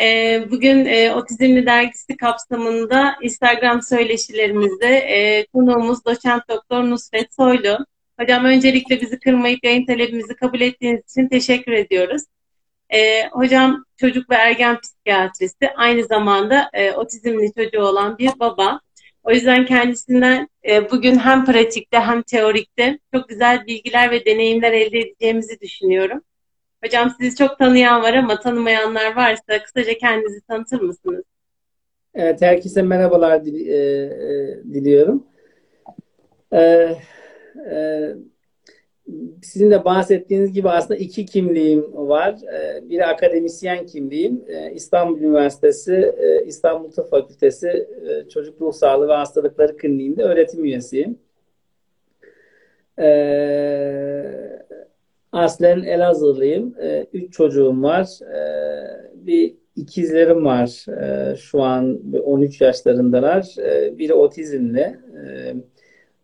Ee, bugün e, Otizmli Dergisi kapsamında Instagram söyleşilerimizde e, konuğumuz doçent doktor Nusret Soylu. Hocam öncelikle bizi kırmayıp yayın talebimizi kabul ettiğiniz için teşekkür ediyoruz. E, hocam çocuk ve ergen psikiyatristi aynı zamanda e, otizmli çocuğu olan bir baba. O yüzden kendisinden e, bugün hem pratikte hem teorikte çok güzel bilgiler ve deneyimler elde edeceğimizi düşünüyorum. Hocam sizi çok tanıyan var ama tanımayanlar varsa kısaca kendinizi tanıtır mısınız? Evet, herkese merhabalar dil, e, e, diliyorum. E, e, sizin de bahsettiğiniz gibi aslında iki kimliğim var. E, biri akademisyen kimliğim. E, İstanbul Üniversitesi e, İstanbul Tıp Fakültesi e, Çocuk Ruh Sağlığı ve Hastalıkları Kliniğinde öğretim üyesiyim. E, Aslen Elazığlıyım. E, üç çocuğum var. E, bir ikizlerim var. E, şu an 13 yaşlarındalar. Biri otizmli.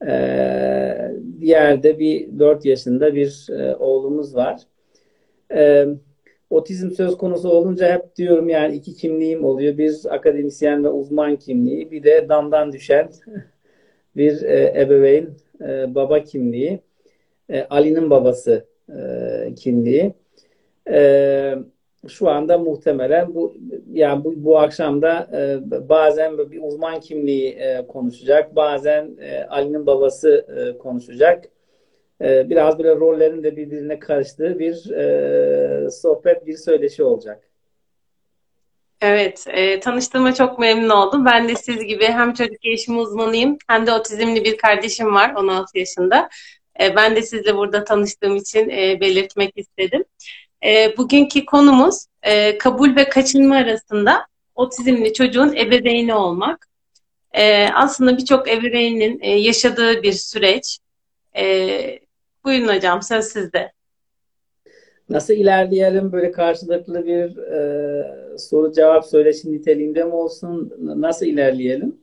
E, diğer de bir 4 yaşında bir e, oğlumuz var. Otizm söz konusu olunca hep diyorum yani iki kimliğim oluyor. Bir akademisyen ve uzman kimliği, bir de damdan düşen bir e, ebeveyn e, baba kimliği. Ali'nin babası e, kimliği. E, şu anda muhtemelen bu yani bu, bu akşam da e, bazen bir uzman kimliği e, konuşacak, bazen e, Ali'nin babası e, konuşacak. E, biraz böyle rollerin de birbirine karıştığı bir e, sohbet, bir söyleşi olacak. Evet, e, tanıştığıma çok memnun oldum. Ben de siz gibi hem çocuk gelişimi uzmanıyım hem de otizmli bir kardeşim var 16 yaşında. E, ben de sizle burada tanıştığım için e, belirtmek istedim. E, bugünkü konumuz kabul ve kaçınma arasında otizmli çocuğun ebeveyni olmak. aslında birçok ebeveynin yaşadığı bir süreç. buyurun hocam söz sizde. Nasıl ilerleyelim? Böyle karşılıklı bir e, soru cevap söyleşi niteliğinde mi olsun? Nasıl ilerleyelim?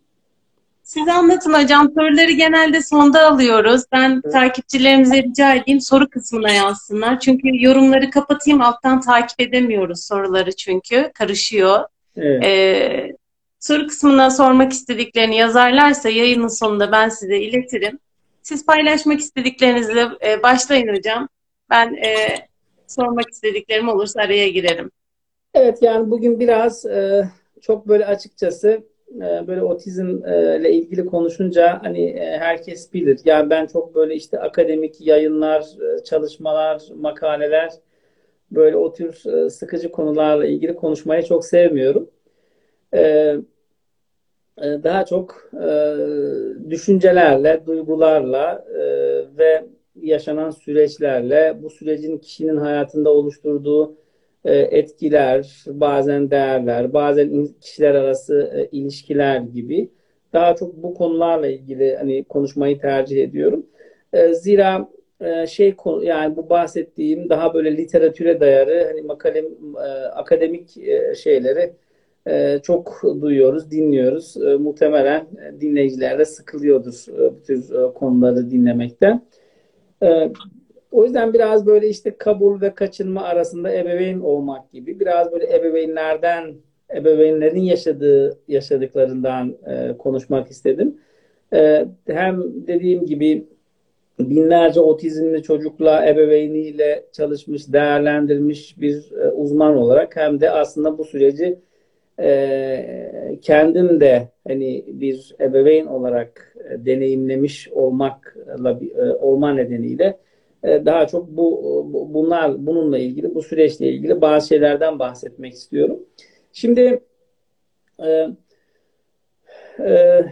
Siz anlatın hocam. Soruları genelde sonda alıyoruz. Ben evet. takipçilerimize rica edeyim soru kısmına yazsınlar. Çünkü yorumları kapatayım alttan takip edemiyoruz soruları çünkü. Karışıyor. Evet. Ee, soru kısmına sormak istediklerini yazarlarsa yayının sonunda ben size iletirim. Siz paylaşmak istediklerinizle e, başlayın hocam. Ben e, sormak istediklerim olursa araya girerim. Evet yani bugün biraz e, çok böyle açıkçası e, böyle otizmle ilgili konuşunca hani e, herkes bilir. Yani ben çok böyle işte akademik yayınlar, e, çalışmalar, makaleler böyle o tür sıkıcı konularla ilgili konuşmayı çok sevmiyorum. Daha çok düşüncelerle, duygularla ve yaşanan süreçlerle bu sürecin kişinin hayatında oluşturduğu e, etkiler, bazen değerler, bazen kişiler arası e, ilişkiler gibi daha çok bu konularla ilgili hani konuşmayı tercih ediyorum. E, zira şey yani bu bahsettiğim daha böyle literatüre dayarı hani makalem akademik şeyleri çok duyuyoruz, dinliyoruz. Muhtemelen dinleyiciler de sıkılıyordur bu tür konuları dinlemekten. O yüzden biraz böyle işte kabul ve kaçınma arasında ebeveyn olmak gibi biraz böyle ebeveynlerden ebeveynlerin yaşadığı yaşadıklarından e, konuşmak istedim. E, hem dediğim gibi binlerce otizmli çocukla ebeveyniyle çalışmış, değerlendirmiş bir e, uzman olarak hem de aslında bu süreci e, kendim de hani bir ebeveyn olarak e, deneyimlemiş olmakla e, olma nedeniyle daha çok bu bunlar bununla ilgili bu süreçle ilgili bazı şeylerden bahsetmek istiyorum. Şimdi e, e,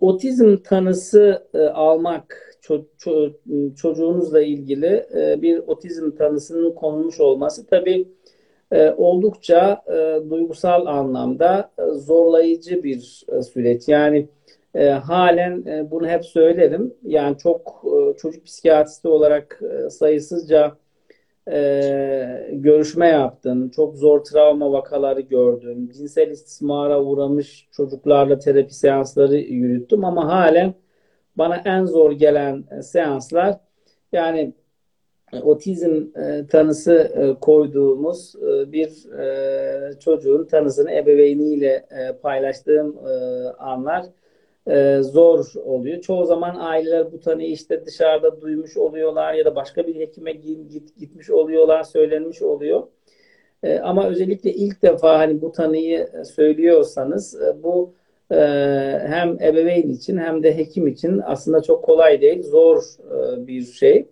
otizm tanısı e, almak ço- ço- çocuğunuzla ilgili e, bir otizm tanısının konulmuş olması tabii e, oldukça e, duygusal anlamda e, zorlayıcı bir e, süreç. Yani e, halen e, bunu hep söylerim. Yani çok e, çocuk psikiyatristi olarak e, sayısızca e, görüşme yaptım. Çok zor travma vakaları gördüm. Cinsel istismara uğramış çocuklarla terapi seansları yürüttüm ama halen bana en zor gelen seanslar yani otizm tanısı koyduğumuz bir çocuğun tanısını ebeveyniyle paylaştığım anlar zor oluyor. Çoğu zaman aileler bu tanıyı işte dışarıda duymuş oluyorlar ya da başka bir hekime git, gitmiş oluyorlar, söylenmiş oluyor. Ama özellikle ilk defa hani bu tanıyı söylüyorsanız bu hem ebeveyn için hem de hekim için aslında çok kolay değil, zor bir şey.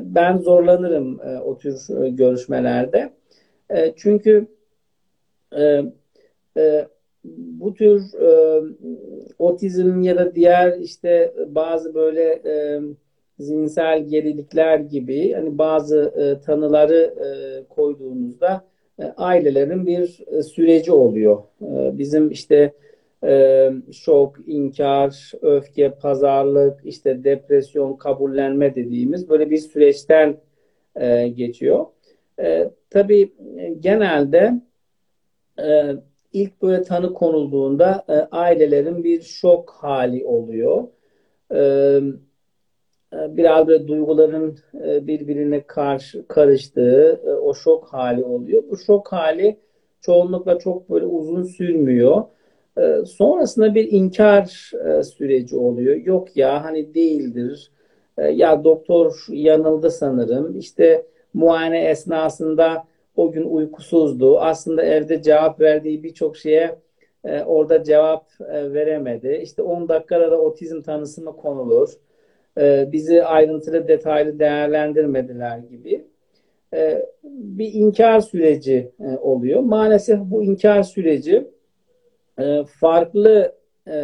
Ben zorlanırım o tür görüşmelerde. Çünkü bu tür otizm ya da diğer işte bazı böyle zihinsel gerilikler gibi hani bazı tanıları koyduğunuzda ailelerin bir süreci oluyor. bizim işte e, şok, inkar, öfke, pazarlık, işte depresyon, kabullenme dediğimiz böyle bir süreçten e, geçiyor. E, tabii e, genelde e, ilk böyle tanı konulduğunda e, ailelerin bir şok hali oluyor. E, e biraz böyle duyguların e, birbirine karşı karıştığı o şok hali oluyor. Bu şok hali çoğunlukla çok böyle uzun sürmüyor. Ee, sonrasında bir inkar e, süreci oluyor. Yok ya hani değildir. Ee, ya doktor yanıldı sanırım. İşte muayene esnasında o gün uykusuzdu. Aslında evde cevap verdiği birçok şeye e, orada cevap e, veremedi. İşte 10 dakikada da otizm tanısı mı konulur? Ee, bizi ayrıntılı detaylı değerlendirmediler gibi. Bir inkar süreci oluyor. Maalesef bu inkar süreci e, farklı e,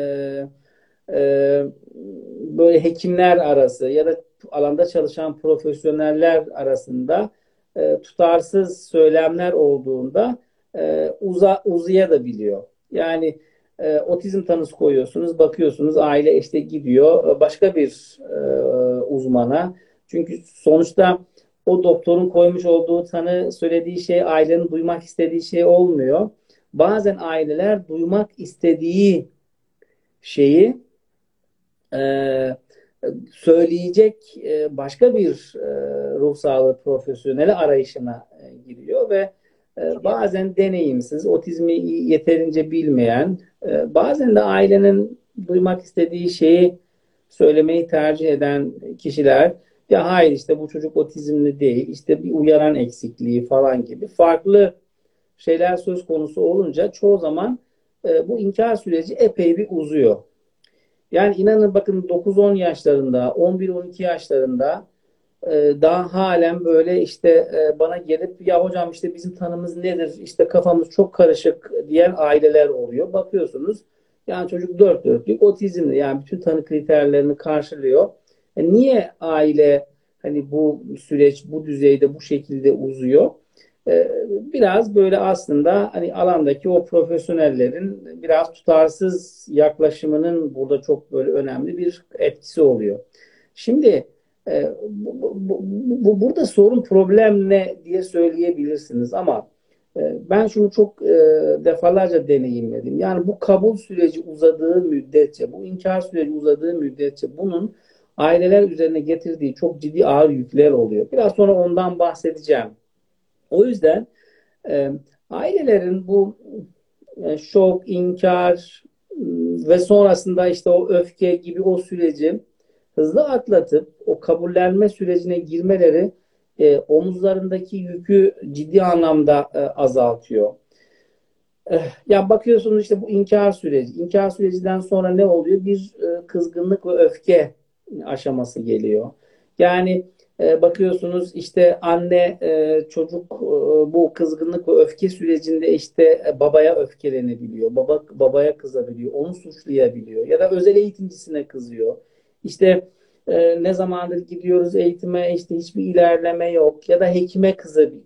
e, böyle hekimler arası ya da alanda çalışan profesyoneller arasında e, tutarsız söylemler olduğunda e, uza, uzaya da biliyor. Yani e, otizm tanısı koyuyorsunuz, bakıyorsunuz aile işte gidiyor başka bir e, uzmana. Çünkü sonuçta o doktorun koymuş olduğu tanı söylediği şey ailenin duymak istediği şey olmuyor bazen aileler duymak istediği şeyi e, söyleyecek e, başka bir e, ruh sağlığı profesyoneli arayışına e, giriyor ve bazen deneyimsiz, otizmi yeterince bilmeyen, bazen de ailenin duymak istediği şeyi söylemeyi tercih eden kişiler ya hayır işte bu çocuk otizmli değil, işte bir uyaran eksikliği falan gibi farklı şeyler söz konusu olunca çoğu zaman bu inkar süreci epey bir uzuyor. Yani inanın bakın 9-10 yaşlarında, 11-12 yaşlarında e, daha halen böyle işte e, bana gelip ya hocam işte bizim tanımız nedir, işte kafamız çok karışık diyen aileler oluyor. Bakıyorsunuz yani çocuk dört dörtlük otizmli yani bütün tanı kriterlerini karşılıyor. E niye aile hani bu süreç bu düzeyde bu şekilde uzuyor? Ee, biraz böyle aslında hani alandaki o profesyonellerin biraz tutarsız yaklaşımının burada çok böyle önemli bir etkisi oluyor. Şimdi e, bu, bu, bu, burada sorun problem ne diye söyleyebilirsiniz ama e, ben şunu çok e, defalarca deneyimledim. Yani bu kabul süreci uzadığı müddetçe, bu inkar süreci uzadığı müddetçe bunun aileler üzerine getirdiği çok ciddi ağır yükler oluyor. Biraz sonra ondan bahsedeceğim. O yüzden e, ailelerin bu e, şok, inkar ıı, ve sonrasında işte o öfke gibi o süreci hızlı atlatıp o kabullenme sürecine girmeleri e, omuzlarındaki yükü ciddi anlamda e, azaltıyor. E, ya bakıyorsunuz işte bu inkar süreci. İnkar sürecinden sonra ne oluyor? Bir e, kızgınlık ve öfke aşaması geliyor. Yani bakıyorsunuz işte anne e, çocuk e, bu kızgınlık ve öfke sürecinde işte babaya öfkelenebiliyor. Baba babaya kızabiliyor. Onu suçlayabiliyor. Ya da özel eğitimcisine kızıyor. İşte ne zamandır gidiyoruz eğitime işte hiçbir ilerleme yok. Ya da hekime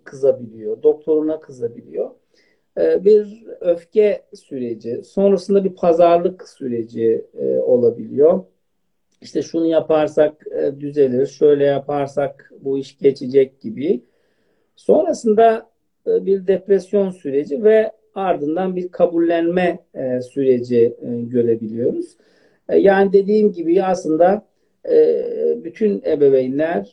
kızabiliyor. Doktoruna kızabiliyor. bir öfke süreci. Sonrasında bir pazarlık süreci olabiliyor işte şunu yaparsak e, düzelir, şöyle yaparsak bu iş geçecek gibi. Sonrasında e, bir depresyon süreci ve ardından bir kabullenme e, süreci görebiliyoruz. Yani dediğim gibi aslında bütün ebeveynler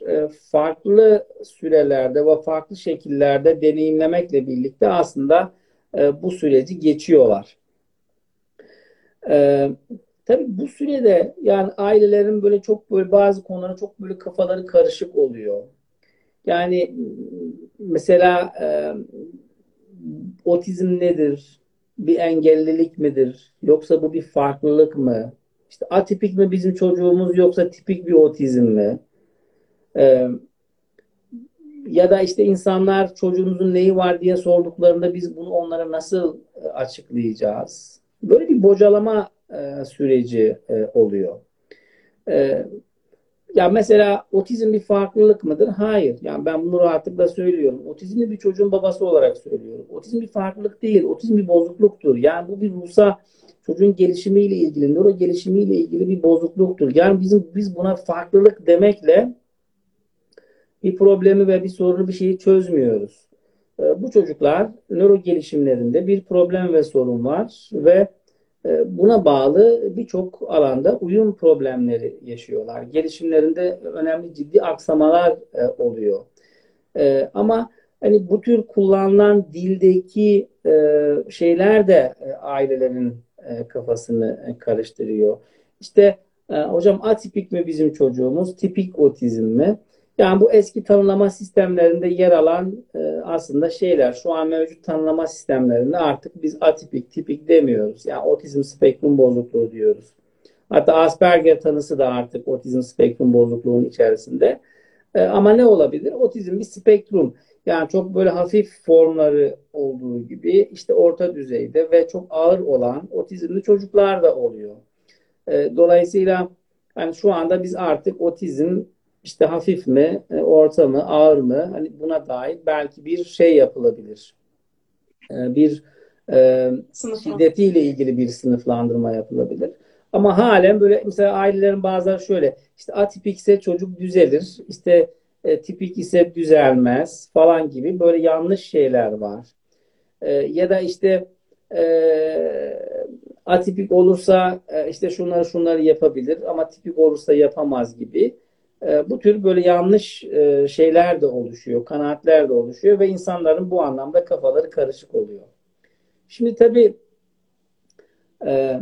farklı sürelerde ve farklı şekillerde deneyimlemekle birlikte aslında bu süreci geçiyorlar. Tabii bu sürede yani ailelerin böyle çok böyle bazı konulara çok böyle kafaları karışık oluyor. Yani mesela otizm nedir? Bir engellilik midir? Yoksa bu bir farklılık mı? İşte atipik mi bizim çocuğumuz yoksa tipik bir otizm mi? Ee, ya da işte insanlar çocuğumuzun neyi var diye sorduklarında biz bunu onlara nasıl e, açıklayacağız? Böyle bir bocalama e, süreci e, oluyor. E, ya mesela otizm bir farklılık mıdır? Hayır. Yani ben bunu rahatlıkla söylüyorum. Otizmli bir çocuğun babası olarak söylüyorum. Otizm bir farklılık değil. Otizm bir bozukluktur. Yani bu bir ruhsal çocuğun gelişimiyle ilgili, nöro gelişimiyle ilgili bir bozukluktur. Yani bizim biz buna farklılık demekle bir problemi ve bir sorunu bir şeyi çözmüyoruz. Bu çocuklar nöro gelişimlerinde bir problem ve sorun var ve buna bağlı birçok alanda uyum problemleri yaşıyorlar. Gelişimlerinde önemli ciddi aksamalar e, oluyor. E, ama hani bu tür kullanılan dildeki şeyler de ailelerin kafasını karıştırıyor. İşte hocam atipik mi bizim çocuğumuz, tipik otizm mi? Yani bu eski tanımlama sistemlerinde yer alan e, aslında şeyler şu an mevcut tanımlama sistemlerinde artık biz atipik, tipik demiyoruz. Yani otizm spektrum bozukluğu diyoruz. Hatta Asperger tanısı da artık otizm spektrum bozukluğunun içerisinde. E, ama ne olabilir? Otizm bir spektrum. Yani çok böyle hafif formları olduğu gibi işte orta düzeyde ve çok ağır olan otizmli çocuklar da oluyor. E, dolayısıyla yani şu anda biz artık otizm işte hafif mi, e, orta mı, ağır mı? Hani buna dair belki bir şey yapılabilir. E, bir e, şiddetiyle ilgili bir sınıflandırma yapılabilir. Ama halen böyle mesela ailelerin bazıları şöyle işte atipikse çocuk düzelir, işte e, tipik ise düzelmez falan gibi böyle yanlış şeyler var. E, ya da işte e, atipik olursa e, işte şunları şunları yapabilir ama tipik olursa yapamaz gibi e, bu tür böyle yanlış e, şeyler de oluşuyor, kanaatler de oluşuyor ve insanların bu anlamda kafaları karışık oluyor. Şimdi tabii e,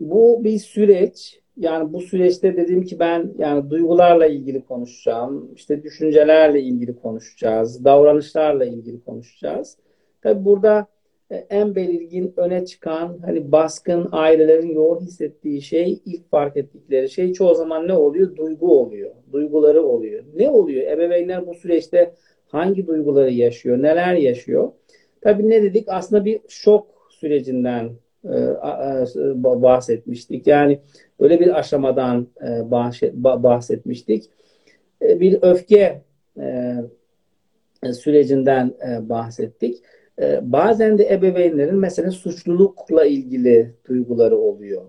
bu bir süreç. Yani bu süreçte dediğim ki ben yani duygularla ilgili konuşacağım, işte düşüncelerle ilgili konuşacağız, davranışlarla ilgili konuşacağız. Tabii burada en belirgin öne çıkan hani baskın ailelerin yoğun hissettiği şey ilk fark ettikleri şey çoğu zaman ne oluyor? Duygu oluyor. Duyguları oluyor. Ne oluyor? Ebeveynler bu süreçte hangi duyguları yaşıyor? Neler yaşıyor? Tabii ne dedik? Aslında bir şok sürecinden e, bahsetmiştik. Yani böyle bir aşamadan e, bahsetmiştik. Bir öfke sürecinden bahsettik. Ee, bazen de ebeveynlerin mesela suçlulukla ilgili duyguları oluyor.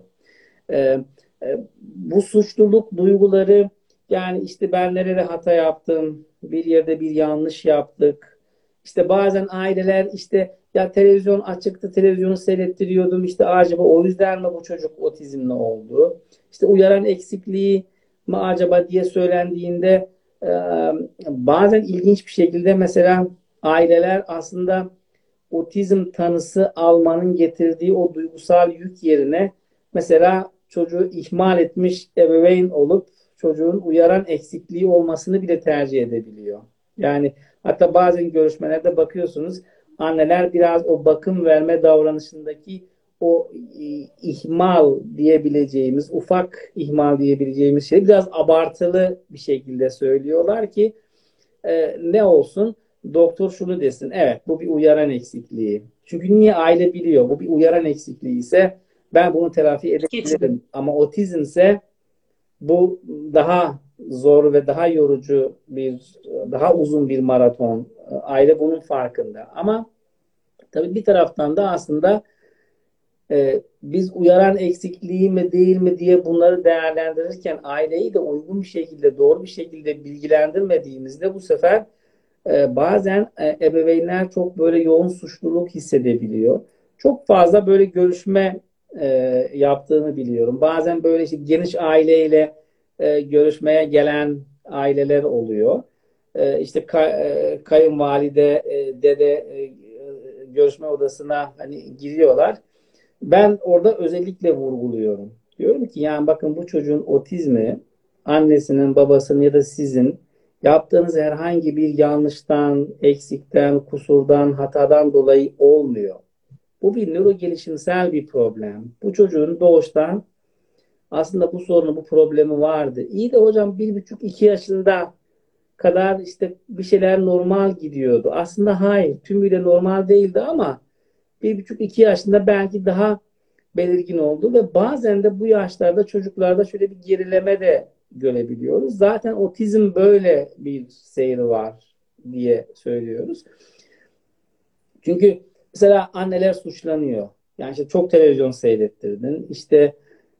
Ee, e, bu suçluluk duyguları yani işte ben nerede hata yaptım, bir yerde bir yanlış yaptık. İşte bazen aileler işte ya televizyon açıktı, televizyonu seyrettiriyordum. İşte acaba o yüzden mi bu çocuk otizmli oldu? İşte uyaran eksikliği mi acaba diye söylendiğinde bazen ilginç bir şekilde mesela aileler aslında otizm tanısı almanın getirdiği o duygusal yük yerine mesela çocuğu ihmal etmiş ebeveyn olup çocuğun uyaran eksikliği olmasını bile tercih edebiliyor. Yani hatta bazen görüşmelerde bakıyorsunuz anneler biraz o bakım verme davranışındaki o ihmal diyebileceğimiz, ufak ihmal diyebileceğimiz şey biraz abartılı bir şekilde söylüyorlar ki e, ne olsun doktor şunu desin. Evet bu bir uyaran eksikliği. Çünkü niye aile biliyor bu bir uyaran eksikliği ise ben bunu telafi edebilirim. Ama otizm ise bu daha zor ve daha yorucu bir daha uzun bir maraton. Aile bunun farkında. Ama tabii bir taraftan da aslında e, biz uyaran eksikliği mi değil mi diye bunları değerlendirirken aileyi de uygun bir şekilde doğru bir şekilde bilgilendirmediğimizde bu sefer e, bazen e, ebeveynler çok böyle yoğun suçluluk hissedebiliyor. Çok fazla böyle görüşme e, yaptığını biliyorum. Bazen böyle işte geniş aileyle e, görüşmeye gelen aileler oluyor. E, işte kay, e, kayınvalide, e, dede e, görüşme odasına hani giriyorlar. Ben orada özellikle vurguluyorum. Diyorum ki yani bakın bu çocuğun otizmi annesinin, babasının ya da sizin yaptığınız herhangi bir yanlıştan, eksikten, kusurdan, hatadan dolayı olmuyor. Bu bir nöro gelişimsel bir problem. Bu çocuğun doğuştan aslında bu sorunu, bu problemi vardı. İyi de hocam bir buçuk iki yaşında kadar işte bir şeyler normal gidiyordu. Aslında hayır, tümüyle normal değildi ama bir buçuk iki yaşında belki daha belirgin oldu ve bazen de bu yaşlarda çocuklarda şöyle bir gerileme de görebiliyoruz. Zaten otizm böyle bir seyri var diye söylüyoruz. Çünkü mesela anneler suçlanıyor. Yani işte çok televizyon seyrettirdin. İşte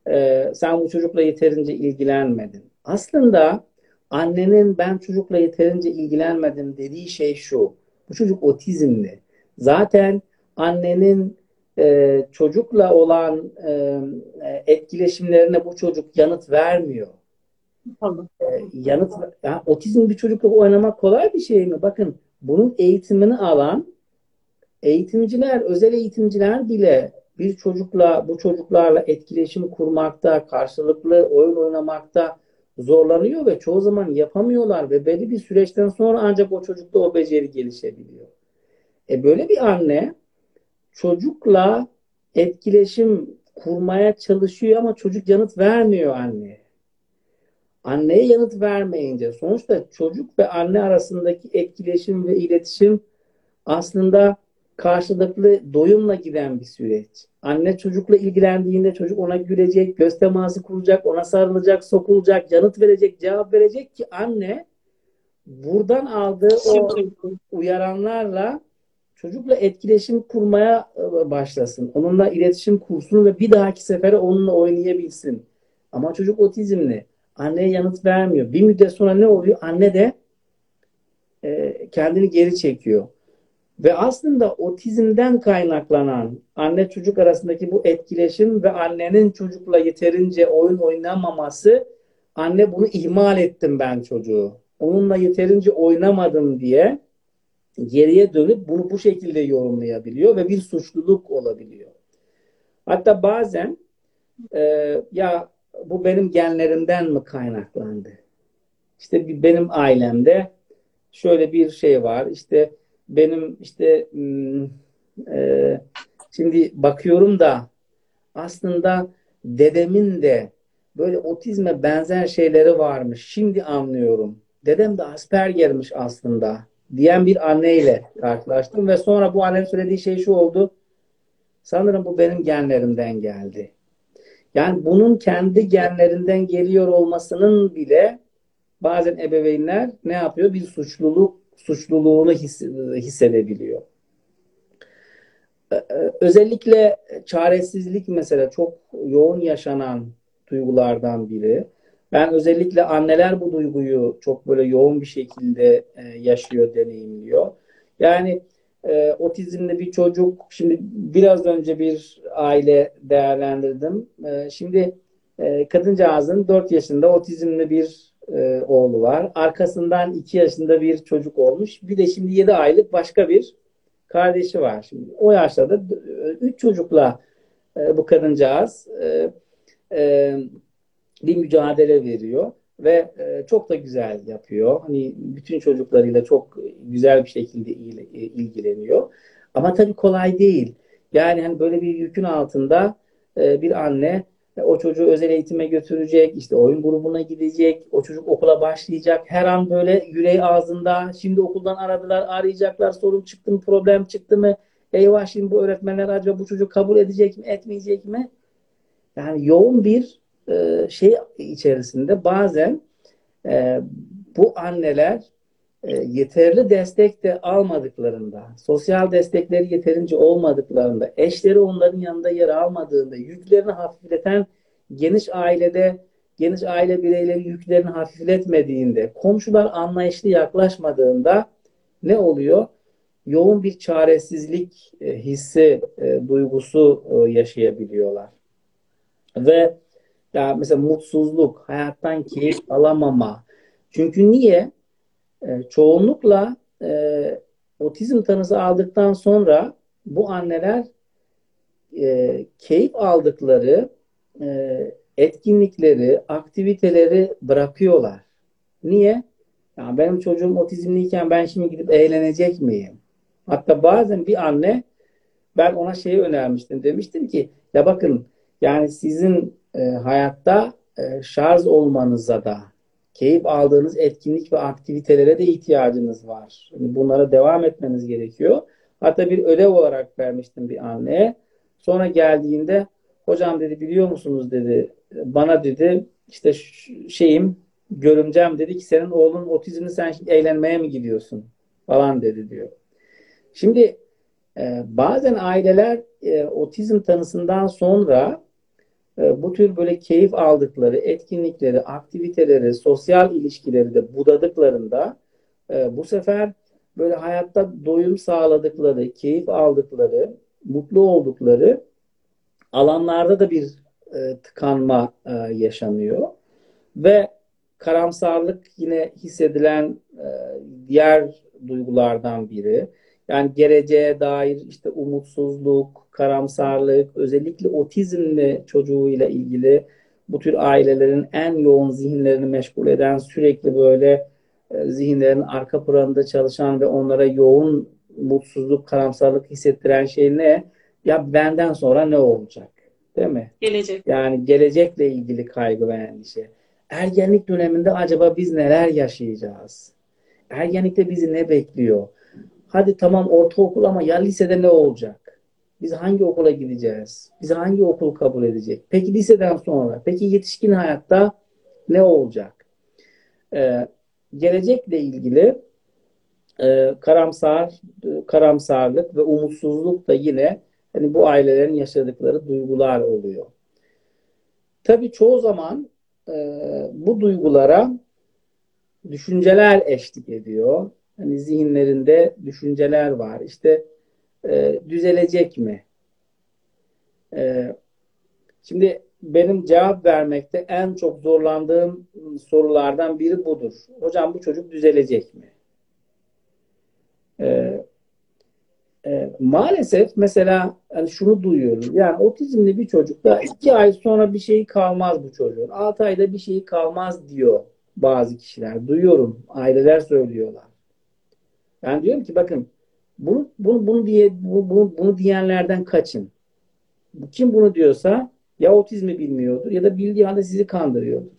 e, sen bu çocukla yeterince ilgilenmedin. Aslında annenin ben çocukla yeterince ilgilenmedim dediği şey şu. Bu çocuk otizmli. Zaten annenin e, çocukla olan e, etkileşimlerine bu çocuk yanıt vermiyor. Tamam. E, yanıt yani otizm bir çocukla oynamak kolay bir şey mi? Bakın bunun eğitimini alan eğitimciler, özel eğitimciler bile bir çocukla bu çocuklarla etkileşim kurmakta, karşılıklı oyun oynamakta zorlanıyor ve çoğu zaman yapamıyorlar ve belli bir süreçten sonra ancak o çocukta o beceri gelişebiliyor. E böyle bir anne çocukla etkileşim kurmaya çalışıyor ama çocuk yanıt vermiyor anneye. Anneye yanıt vermeyince sonuçta çocuk ve anne arasındaki etkileşim ve iletişim aslında karşılıklı doyumla giden bir süreç. Anne çocukla ilgilendiğinde çocuk ona gülecek, göz teması kuracak, ona sarılacak, sokulacak, yanıt verecek, cevap verecek ki anne buradan aldığı o uyaranlarla çocukla etkileşim kurmaya e, başlasın. Onunla iletişim kursun ve bir dahaki sefere onunla oynayabilsin. Ama çocuk otizmli. Anneye yanıt vermiyor. Bir müddet sonra ne oluyor? Anne de e, kendini geri çekiyor. Ve aslında otizmden kaynaklanan anne çocuk arasındaki bu etkileşim ve annenin çocukla yeterince oyun oynamaması anne bunu ihmal ettim ben çocuğu. Onunla yeterince oynamadım diye geriye dönüp bunu bu şekilde yorumlayabiliyor ve bir suçluluk olabiliyor. Hatta bazen e, ya bu benim genlerimden mi kaynaklandı? İşte benim ailemde şöyle bir şey var. İşte benim işte hmm, e, şimdi bakıyorum da aslında dedemin de böyle otizme benzer şeyleri varmış. Şimdi anlıyorum. Dedem de Asperger'miş aslında diyen bir anneyle karşılaştım ve sonra bu annenin söylediği şey şu oldu. Sanırım bu benim genlerimden geldi. Yani bunun kendi genlerinden geliyor olmasının bile bazen ebeveynler ne yapıyor? Bir suçluluk suçluluğunu his, hissedebiliyor. Özellikle çaresizlik mesela çok yoğun yaşanan duygulardan biri. Ben özellikle anneler bu duyguyu çok böyle yoğun bir şekilde e, yaşıyor, deneyimliyor. Yani e, otizmli bir çocuk, şimdi biraz önce bir aile değerlendirdim. E, şimdi e, kadıncağızın 4 yaşında otizmli bir e, oğlu var. Arkasından 2 yaşında bir çocuk olmuş. Bir de şimdi 7 aylık başka bir kardeşi var. Şimdi o yaşlarda 3 çocukla e, bu kadıncağız e, e, bir mücadele veriyor ve e, çok da güzel yapıyor. Hani bütün çocuklarıyla çok güzel bir şekilde e, ilgileniyor. Ama tabii kolay değil. Yani hani böyle bir yükün altında e, bir anne o çocuğu özel eğitime götürecek, işte oyun grubuna gidecek, o çocuk okula başlayacak. Her an böyle yüreği ağzında, şimdi okuldan aradılar, arayacaklar, sorun çıktı mı, problem çıktı mı? Eyvah şimdi bu öğretmenler acaba bu çocuğu kabul edecek mi, etmeyecek mi? Yani yoğun bir e, şey içerisinde bazen e, bu anneler e, yeterli destek de almadıklarında, sosyal destekleri yeterince olmadıklarında, eşleri onların yanında yer almadığında, yüklerini hafifleten geniş ailede geniş aile bireyleri yüklerini hafifletmediğinde, komşular anlayışlı yaklaşmadığında ne oluyor? Yoğun bir çaresizlik hissi, duygusu yaşayabiliyorlar. Ve Ya mesela mutsuzluk, hayattan keyif alamama. Çünkü niye? E, çoğunlukla e, otizm tanısı aldıktan sonra bu anneler e, keyif aldıkları e, etkinlikleri, aktiviteleri bırakıyorlar. Niye? Ya benim çocuğum otizmliyken ben şimdi gidip eğlenecek miyim? Hatta bazen bir anne ben ona şeyi önermiştim. Demiştim ki ya bakın yani sizin e, hayatta e, şarj olmanıza da keyif aldığınız etkinlik ve aktivitelere de ihtiyacınız var. Yani bunlara devam etmeniz gerekiyor. Hatta bir ödev olarak vermiştim bir anneye. Sonra geldiğinde hocam dedi biliyor musunuz dedi bana dedi işte şeyim görümcem dedi ki senin oğlun otizmli sen eğlenmeye mi gidiyorsun falan dedi diyor. Şimdi e, bazen aileler e, otizm tanısından sonra bu tür böyle keyif aldıkları etkinlikleri, aktiviteleri, sosyal ilişkileri de budadıklarında e, bu sefer böyle hayatta doyum sağladıkları, keyif aldıkları, mutlu oldukları alanlarda da bir e, tıkanma e, yaşanıyor. Ve karamsarlık yine hissedilen diğer duygulardan biri. Yani geleceğe dair işte umutsuzluk, karamsarlık, özellikle otizmli çocuğuyla ilgili bu tür ailelerin en yoğun zihinlerini meşgul eden sürekli böyle e, zihinlerin arka planında çalışan ve onlara yoğun mutsuzluk, karamsarlık hissettiren şey ne? Ya benden sonra ne olacak? Değil mi? Gelecek. Yani gelecekle ilgili kaygı ve endişe. Ergenlik döneminde acaba biz neler yaşayacağız? Ergenlikte bizi ne bekliyor? Hadi tamam ortaokul ama ya lisede ne olacak? Biz hangi okula gideceğiz? Bizi hangi okul kabul edecek? Peki liseden sonra? Peki yetişkin hayatta ne olacak? Ee, gelecekle ilgili e, karamsar, karamsarlık ve umutsuzluk da yine hani bu ailelerin yaşadıkları duygular oluyor. Tabii çoğu zaman e, bu duygulara düşünceler eşlik ediyor. Hani zihinlerinde düşünceler var. İşte e, düzelecek mi? E, şimdi benim cevap vermekte en çok zorlandığım sorulardan biri budur. Hocam bu çocuk düzelecek mi? E, e, maalesef mesela yani şunu duyuyoruz. Yani otizmli bir çocukta iki ay sonra bir şey kalmaz bu çocuğun. Altı ayda bir şey kalmaz diyor bazı kişiler. Duyuyorum. Aileler söylüyorlar. Ben diyorum ki bakın bunu bunu bunu diye bunu, bunu, diyenlerden kaçın. Kim bunu diyorsa ya otizmi bilmiyordur ya da bildiği halde sizi kandırıyordur.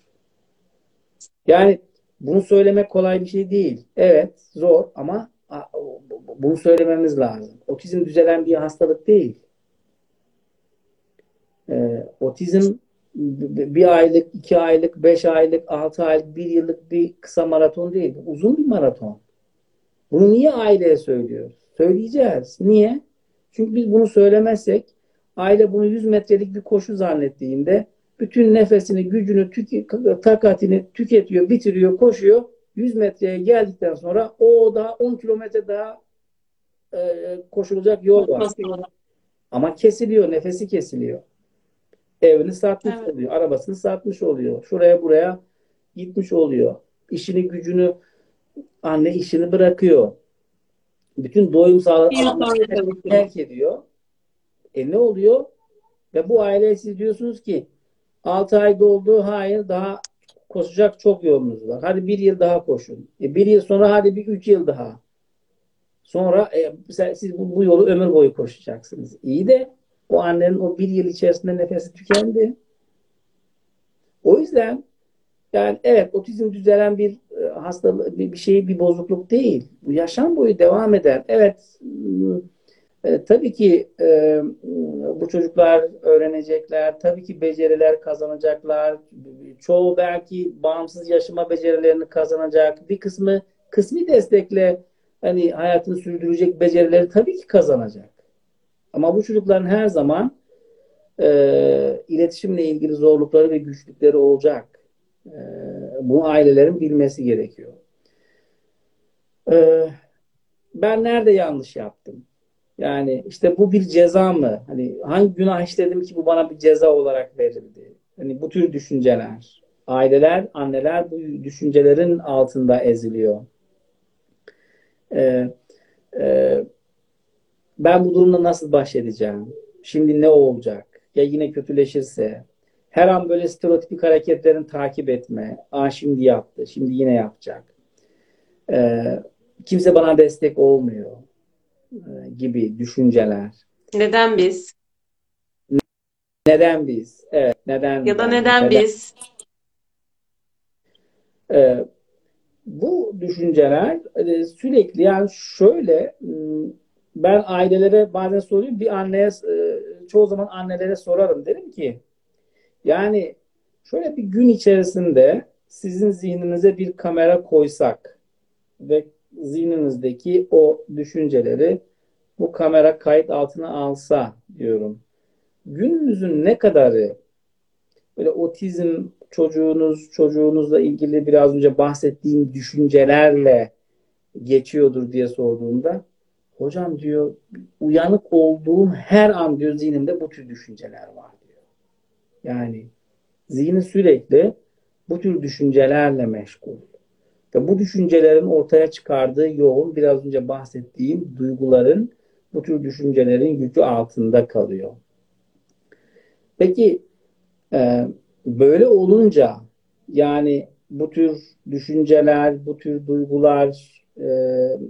Yani bunu söylemek kolay bir şey değil. Evet zor ama bunu söylememiz lazım. Otizm düzelen bir hastalık değil. Ee, otizm bir aylık, iki aylık, beş aylık, altı aylık, bir yıllık bir kısa maraton değil. Uzun bir maraton. Bunu niye aileye söylüyoruz? Söyleyeceğiz. Niye? Çünkü biz bunu söylemezsek aile bunu 100 metrelik bir koşu zannettiğinde bütün nefesini, gücünü, tüke, takatini tüketiyor, bitiriyor, koşuyor. 100 metreye geldikten sonra o da 10 kilometre daha e, koşulacak yol var. Ama kesiliyor, nefesi kesiliyor. Evini satmış evet. oluyor, arabasını satmış oluyor. Şuraya buraya gitmiş oluyor. İşini gücünü anne işini bırakıyor. Bütün doyum sağlığı terk ediyor. E ne oluyor? Ve bu aileye siz diyorsunuz ki 6 ay doldu, hayır daha koşacak çok yolunuz var. Hadi bir yıl daha koşun. E bir yıl sonra hadi bir üç yıl daha. Sonra e, siz bu, bu yolu ömür boyu koşacaksınız. İyi de o annenin o bir yıl içerisinde nefesi tükendi. O yüzden yani evet otizm düzelen bir hastalık bir, bir şey bir bozukluk değil. Bu yaşam boyu devam eder. Evet e, tabii ki e, bu çocuklar öğrenecekler. Tabii ki beceriler kazanacaklar. Çoğu belki bağımsız yaşama becerilerini kazanacak. Bir kısmı kısmi destekle hani hayatını sürdürecek becerileri tabii ki kazanacak. Ama bu çocukların her zaman e, iletişimle ilgili zorlukları ve güçlükleri olacak. E, bunu ailelerin bilmesi gerekiyor. E, ben nerede yanlış yaptım? Yani işte bu bir ceza mı? Hani hangi günah işledim ki bu bana bir ceza olarak verildi? Hani bu tür düşünceler. Aileler, anneler bu düşüncelerin altında eziliyor. Ee, e, ben bu durumda nasıl baş edeceğim? Şimdi ne olacak? Ya yine kötüleşirse? Her an böyle stereotipik hareketlerin takip etme. Aa şimdi yaptı, şimdi yine yapacak. Ee, kimse bana destek olmuyor e, gibi düşünceler. Neden biz? Neden biz? Evet, neden? Ya da neden, neden? biz? Ee, bu düşünceler e, sürekli yani şöyle ım, ben ailelere bazen soruyorum bir anneye e, çoğu zaman annelere sorarım derim ki yani şöyle bir gün içerisinde sizin zihninize bir kamera koysak ve zihninizdeki o düşünceleri bu kamera kayıt altına alsa diyorum. Gününüzün ne kadarı böyle otizm çocuğunuz, çocuğunuzla ilgili biraz önce bahsettiğim düşüncelerle geçiyordur diye sorduğumda hocam diyor uyanık olduğum her an diyor zihnimde bu tür düşünceler var. Yani zihni sürekli bu tür düşüncelerle meşgul. Ve bu düşüncelerin ortaya çıkardığı yoğun biraz önce bahsettiğim duyguların bu tür düşüncelerin yükü altında kalıyor. Peki e, böyle olunca yani bu tür düşünceler, bu tür duygular e,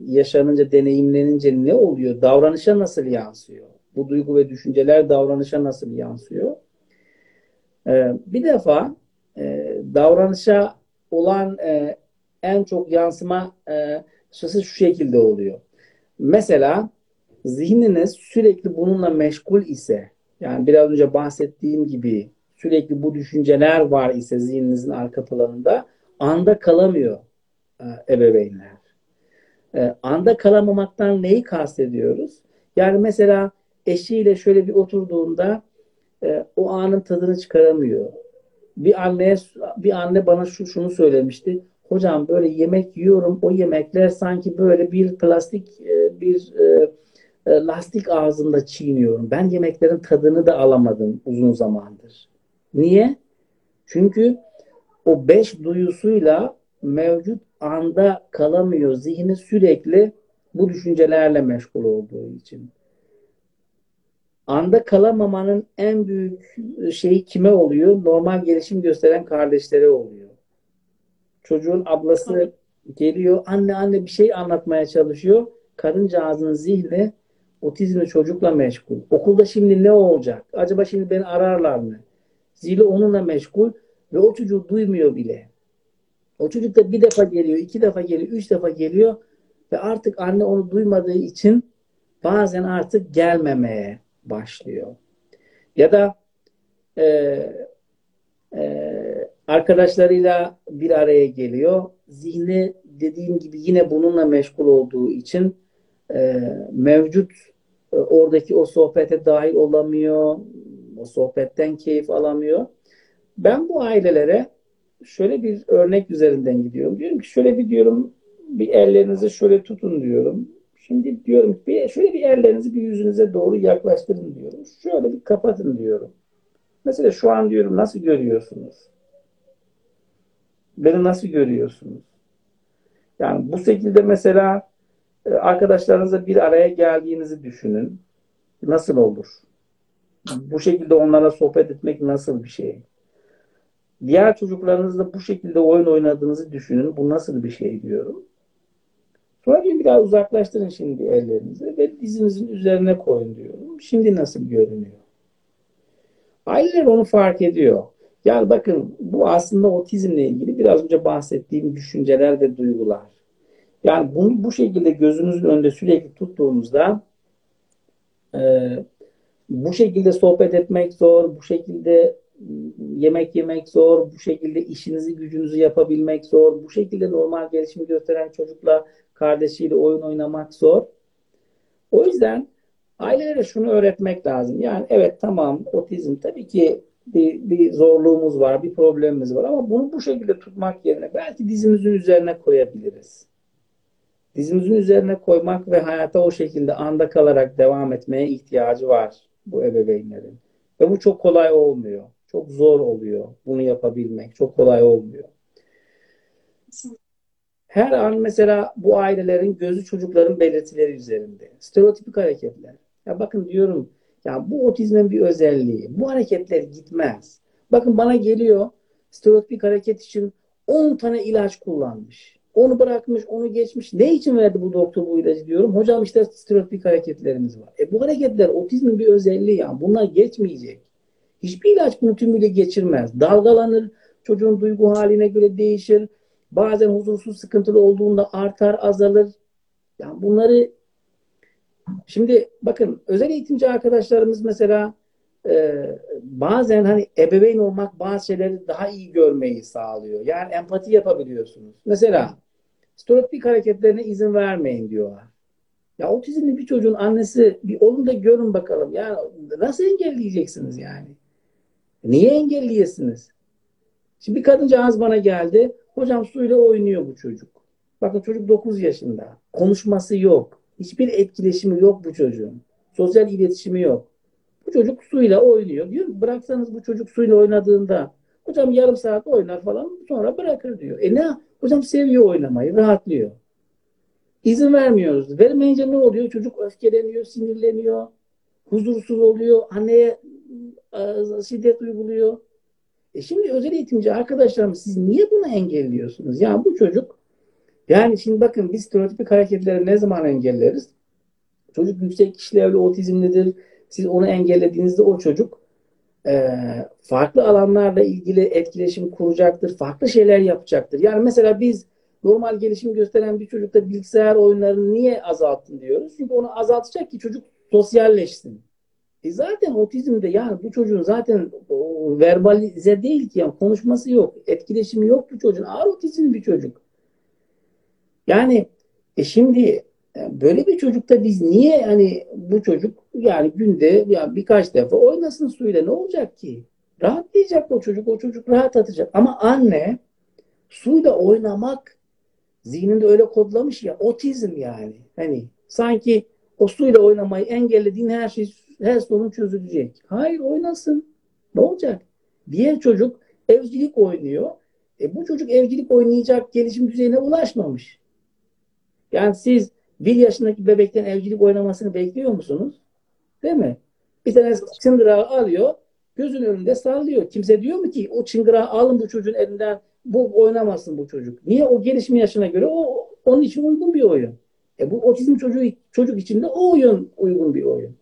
yaşanınca, deneyimlenince ne oluyor? Davranışa nasıl yansıyor? Bu duygu ve düşünceler davranışa nasıl yansıyor? E, bir defa e, davranışa olan e, en çok yansıma e, şu şekilde oluyor. Mesela zihniniz sürekli bununla meşgul ise yani biraz önce bahsettiğim gibi sürekli bu düşünceler var ise zihninizin arka planında anda kalamıyor e, ebeveynler. Anda kalamamaktan neyi kastediyoruz? Yani mesela eşiyle şöyle bir oturduğunda e, o anın tadını çıkaramıyor. Bir anneye bir anne bana şu şunu söylemişti. Hocam böyle yemek yiyorum. O yemekler sanki böyle bir plastik e, bir e, e, lastik ağzında çiğniyorum. Ben yemeklerin tadını da alamadım uzun zamandır. Niye? Çünkü o beş duyusuyla mevcut anda kalamıyor. Zihni sürekli bu düşüncelerle meşgul olduğu için. Anda kalamamanın en büyük şeyi kime oluyor? Normal gelişim gösteren kardeşlere oluyor. Çocuğun ablası geliyor, anne anne bir şey anlatmaya çalışıyor. Kadıncağızın zihni otizmli çocukla meşgul. Okulda şimdi ne olacak? Acaba şimdi beni ararlar mı? Zili onunla meşgul ve o çocuğu duymuyor bile. O çocuk da bir defa geliyor, iki defa geliyor, üç defa geliyor ve artık anne onu duymadığı için bazen artık gelmemeye başlıyor. Ya da e, e, arkadaşlarıyla bir araya geliyor. Zihni dediğim gibi yine bununla meşgul olduğu için e, mevcut e, oradaki o sohbete dahil olamıyor, o sohbetten keyif alamıyor. Ben bu ailelere şöyle bir örnek üzerinden gidiyorum. Diyorum ki şöyle bir diyorum bir ellerinizi şöyle tutun diyorum. Şimdi diyorum bir, şöyle bir ellerinizi bir yüzünüze doğru yaklaştırın diyorum. Şöyle bir kapatın diyorum. Mesela şu an diyorum nasıl görüyorsunuz? Beni nasıl görüyorsunuz? Yani bu şekilde mesela e, arkadaşlarınızla bir araya geldiğinizi düşünün. Nasıl olur? Bu şekilde onlara sohbet etmek nasıl bir şey? Diğer çocuklarınızla bu şekilde oyun oynadığınızı düşünün. Bu nasıl bir şey diyorum. Bir biraz uzaklaştırın şimdi ellerinizi ve dizinizin üzerine koyun diyorum. Şimdi nasıl görünüyor? Aileler onu fark ediyor. Yani bakın bu aslında otizmle ilgili biraz önce bahsettiğim düşünceler ve duygular. Yani bunu bu şekilde gözünüzün önünde sürekli tuttuğunuzda e, bu şekilde sohbet etmek zor, bu şekilde yemek yemek zor, bu şekilde işinizi gücünüzü yapabilmek zor, bu şekilde normal gelişimi gösteren çocukla kardeşiyle oyun oynamak zor. O yüzden ailelere şunu öğretmek lazım. Yani evet tamam otizm tabii ki bir, bir zorluğumuz var, bir problemimiz var ama bunu bu şekilde tutmak yerine belki dizimizin üzerine koyabiliriz. Dizimizin üzerine koymak ve hayata o şekilde anda kalarak devam etmeye ihtiyacı var bu ebeveynlerin. Ve bu çok kolay olmuyor. Çok zor oluyor bunu yapabilmek. Çok kolay olmuyor. Her an mesela bu ailelerin gözü çocukların belirtileri üzerinde. Stereotipik hareketler. Ya bakın diyorum ya bu otizmin bir özelliği. Bu hareketler gitmez. Bakın bana geliyor stereotipik hareket için 10 tane ilaç kullanmış. Onu bırakmış, onu geçmiş. Ne için verdi bu doktor bu ilacı diyorum. Hocam işte stereotipik hareketlerimiz var. E bu hareketler otizmin bir özelliği ya. Bunlar geçmeyecek. Hiçbir ilaç bunu tümüyle geçirmez. Dalgalanır, çocuğun duygu haline göre değişir. Bazen huzursuz, sıkıntılı olduğunda artar, azalır. Yani bunları şimdi bakın özel eğitimci arkadaşlarımız mesela e, bazen hani ebeveyn olmak bazı şeyleri daha iyi görmeyi sağlıyor. Yani empati yapabiliyorsunuz. Mesela stereotipik hareketlerine izin vermeyin diyorlar. Ya otizmli bir çocuğun annesi bir onu da görün bakalım. Ya nasıl engelleyeceksiniz yani? Niye engelleyesiniz? Şimdi bir kadıncağız bana geldi. Hocam suyla oynuyor bu çocuk. Bakın çocuk 9 yaşında. Konuşması yok. Hiçbir etkileşimi yok bu çocuğun. Sosyal iletişimi yok. Bu çocuk suyla oynuyor. Diyor bıraksanız bu çocuk suyla oynadığında hocam yarım saat oynar falan sonra bırakır diyor. E ne? Hocam seviyor oynamayı, rahatlıyor. İzin vermiyoruz. Vermeyince ne oluyor? Çocuk öfkeleniyor, sinirleniyor, huzursuz oluyor, anneye e, şiddet uyguluyor. E şimdi özel eğitimci arkadaşlarım siz niye bunu engelliyorsunuz? Yani bu çocuk yani şimdi bakın biz stereotipik hareketleri ne zaman engelleriz? Çocuk yüksek işlevli otizmlidir. Siz onu engellediğinizde o çocuk e, farklı alanlarla ilgili etkileşim kuracaktır. Farklı şeyler yapacaktır. Yani mesela biz normal gelişim gösteren bir çocukta bilgisayar oyunlarını niye azalttın diyoruz? Çünkü onu azaltacak ki çocuk sosyalleşsin. E zaten otizmde yani bu çocuğun zaten verbalize değil ki yani konuşması yok. Etkileşimi yok bu çocuğun. Ağır otizm bir çocuk. Yani e şimdi e, böyle bir çocukta biz niye hani bu çocuk yani günde ya birkaç defa oynasın suyla ne olacak ki? Rahatlayacak o çocuk. O çocuk rahat atacak. Ama anne suyla oynamak zihninde öyle kodlamış ya otizm yani. Hani sanki o suyla oynamayı engellediğin her şey her sorun çözülecek. Hayır oynasın. Ne olacak? Diğer çocuk evcilik oynuyor. E bu çocuk evcilik oynayacak gelişim düzeyine ulaşmamış. Yani siz bir yaşındaki bebekten evcilik oynamasını bekliyor musunuz? Değil mi? Bir tane çıngırağı alıyor, gözün önünde sallıyor. Kimse diyor mu ki o çıngırağı alın bu çocuğun elinden, bu oynamasın bu çocuk. Niye? O gelişim yaşına göre o onun için uygun bir oyun. E bu otizm çocuğu çocuk için de o oyun uygun bir oyun.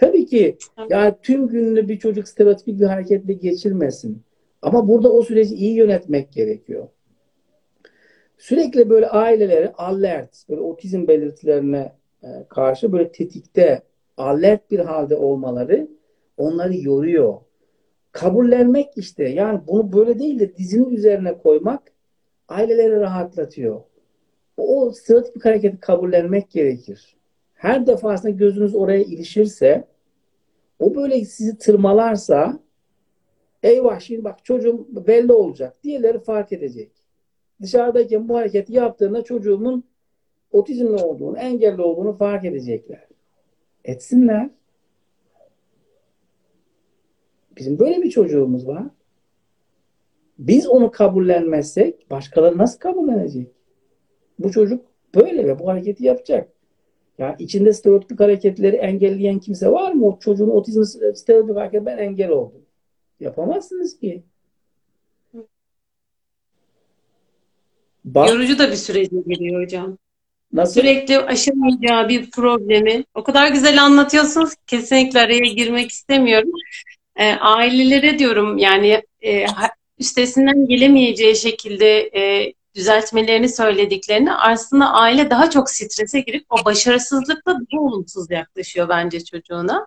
Tabii ki yani tüm gününü bir çocuk stereotipik bir hareketle geçirmesin. Ama burada o süreci iyi yönetmek gerekiyor. Sürekli böyle aileleri alert, böyle otizm belirtilerine e, karşı böyle tetikte, alert bir halde olmaları onları yoruyor. Kabullenmek işte yani bunu böyle değil de dizinin üzerine koymak aileleri rahatlatıyor. O stereotipik hareketi kabullenmek gerekir. Her defasında gözünüz oraya ilişirse o böyle sizi tırmalarsa eyvah şimdi bak çocuğum belli olacak. Diğerleri fark edecek. Dışarıdayken bu hareketi yaptığında çocuğumun otizmli olduğunu, engelli olduğunu fark edecekler. Etsinler. Bizim böyle bir çocuğumuz var. Biz onu kabullenmezsek başkaları nasıl kabullenecek? Bu çocuk böyle ve bu hareketi yapacak. Ya içinde stereotipik hareketleri engelleyen kimse var mı? O çocuğun otizm stereotipik hareket ben engel oldum. Yapamazsınız ki. Bak, Yorucu da bir sürece giriyor hocam. Nasıl? Sürekli aşamayacağı bir problemi. O kadar güzel anlatıyorsunuz ki kesinlikle araya girmek istemiyorum. E, ailelere diyorum yani e, üstesinden gelemeyeceği şekilde e, düzeltmelerini söylediklerini aslında aile daha çok strese girip o başarısızlıkla daha olumsuz yaklaşıyor bence çocuğuna.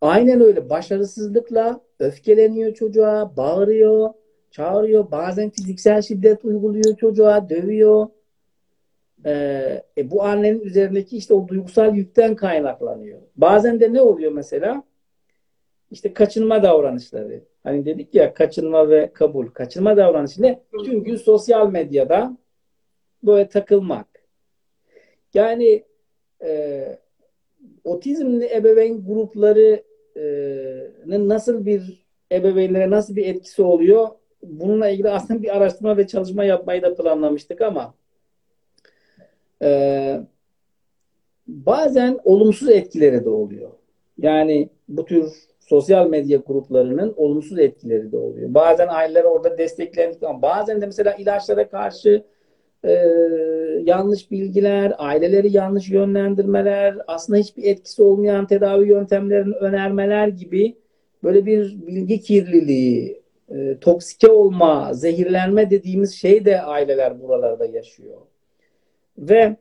Aynen öyle. Başarısızlıkla öfkeleniyor çocuğa, bağırıyor, çağırıyor. Bazen fiziksel şiddet uyguluyor çocuğa, dövüyor. Ee, e, bu annenin üzerindeki işte o duygusal yükten kaynaklanıyor. Bazen de ne oluyor mesela? İşte kaçınma davranışları. Hani dedik ya kaçınma ve kabul. Kaçınma davranışı ne? Tüm gün sosyal medyada böyle takılmak. Yani e, otizmli ebeveyn gruplarının nasıl bir ebeveynlere nasıl bir etkisi oluyor? Bununla ilgili aslında bir araştırma ve çalışma yapmayı da planlamıştık ama e, bazen olumsuz etkileri de oluyor. Yani bu tür sosyal medya gruplarının olumsuz etkileri de oluyor. Bazen aileler orada desteklendik ama bazen de mesela ilaçlara karşı e, yanlış bilgiler, aileleri yanlış yönlendirmeler, aslında hiçbir etkisi olmayan tedavi yöntemlerini önermeler gibi böyle bir bilgi kirliliği, e, toksike olma, zehirlenme dediğimiz şey de aileler buralarda yaşıyor. Ve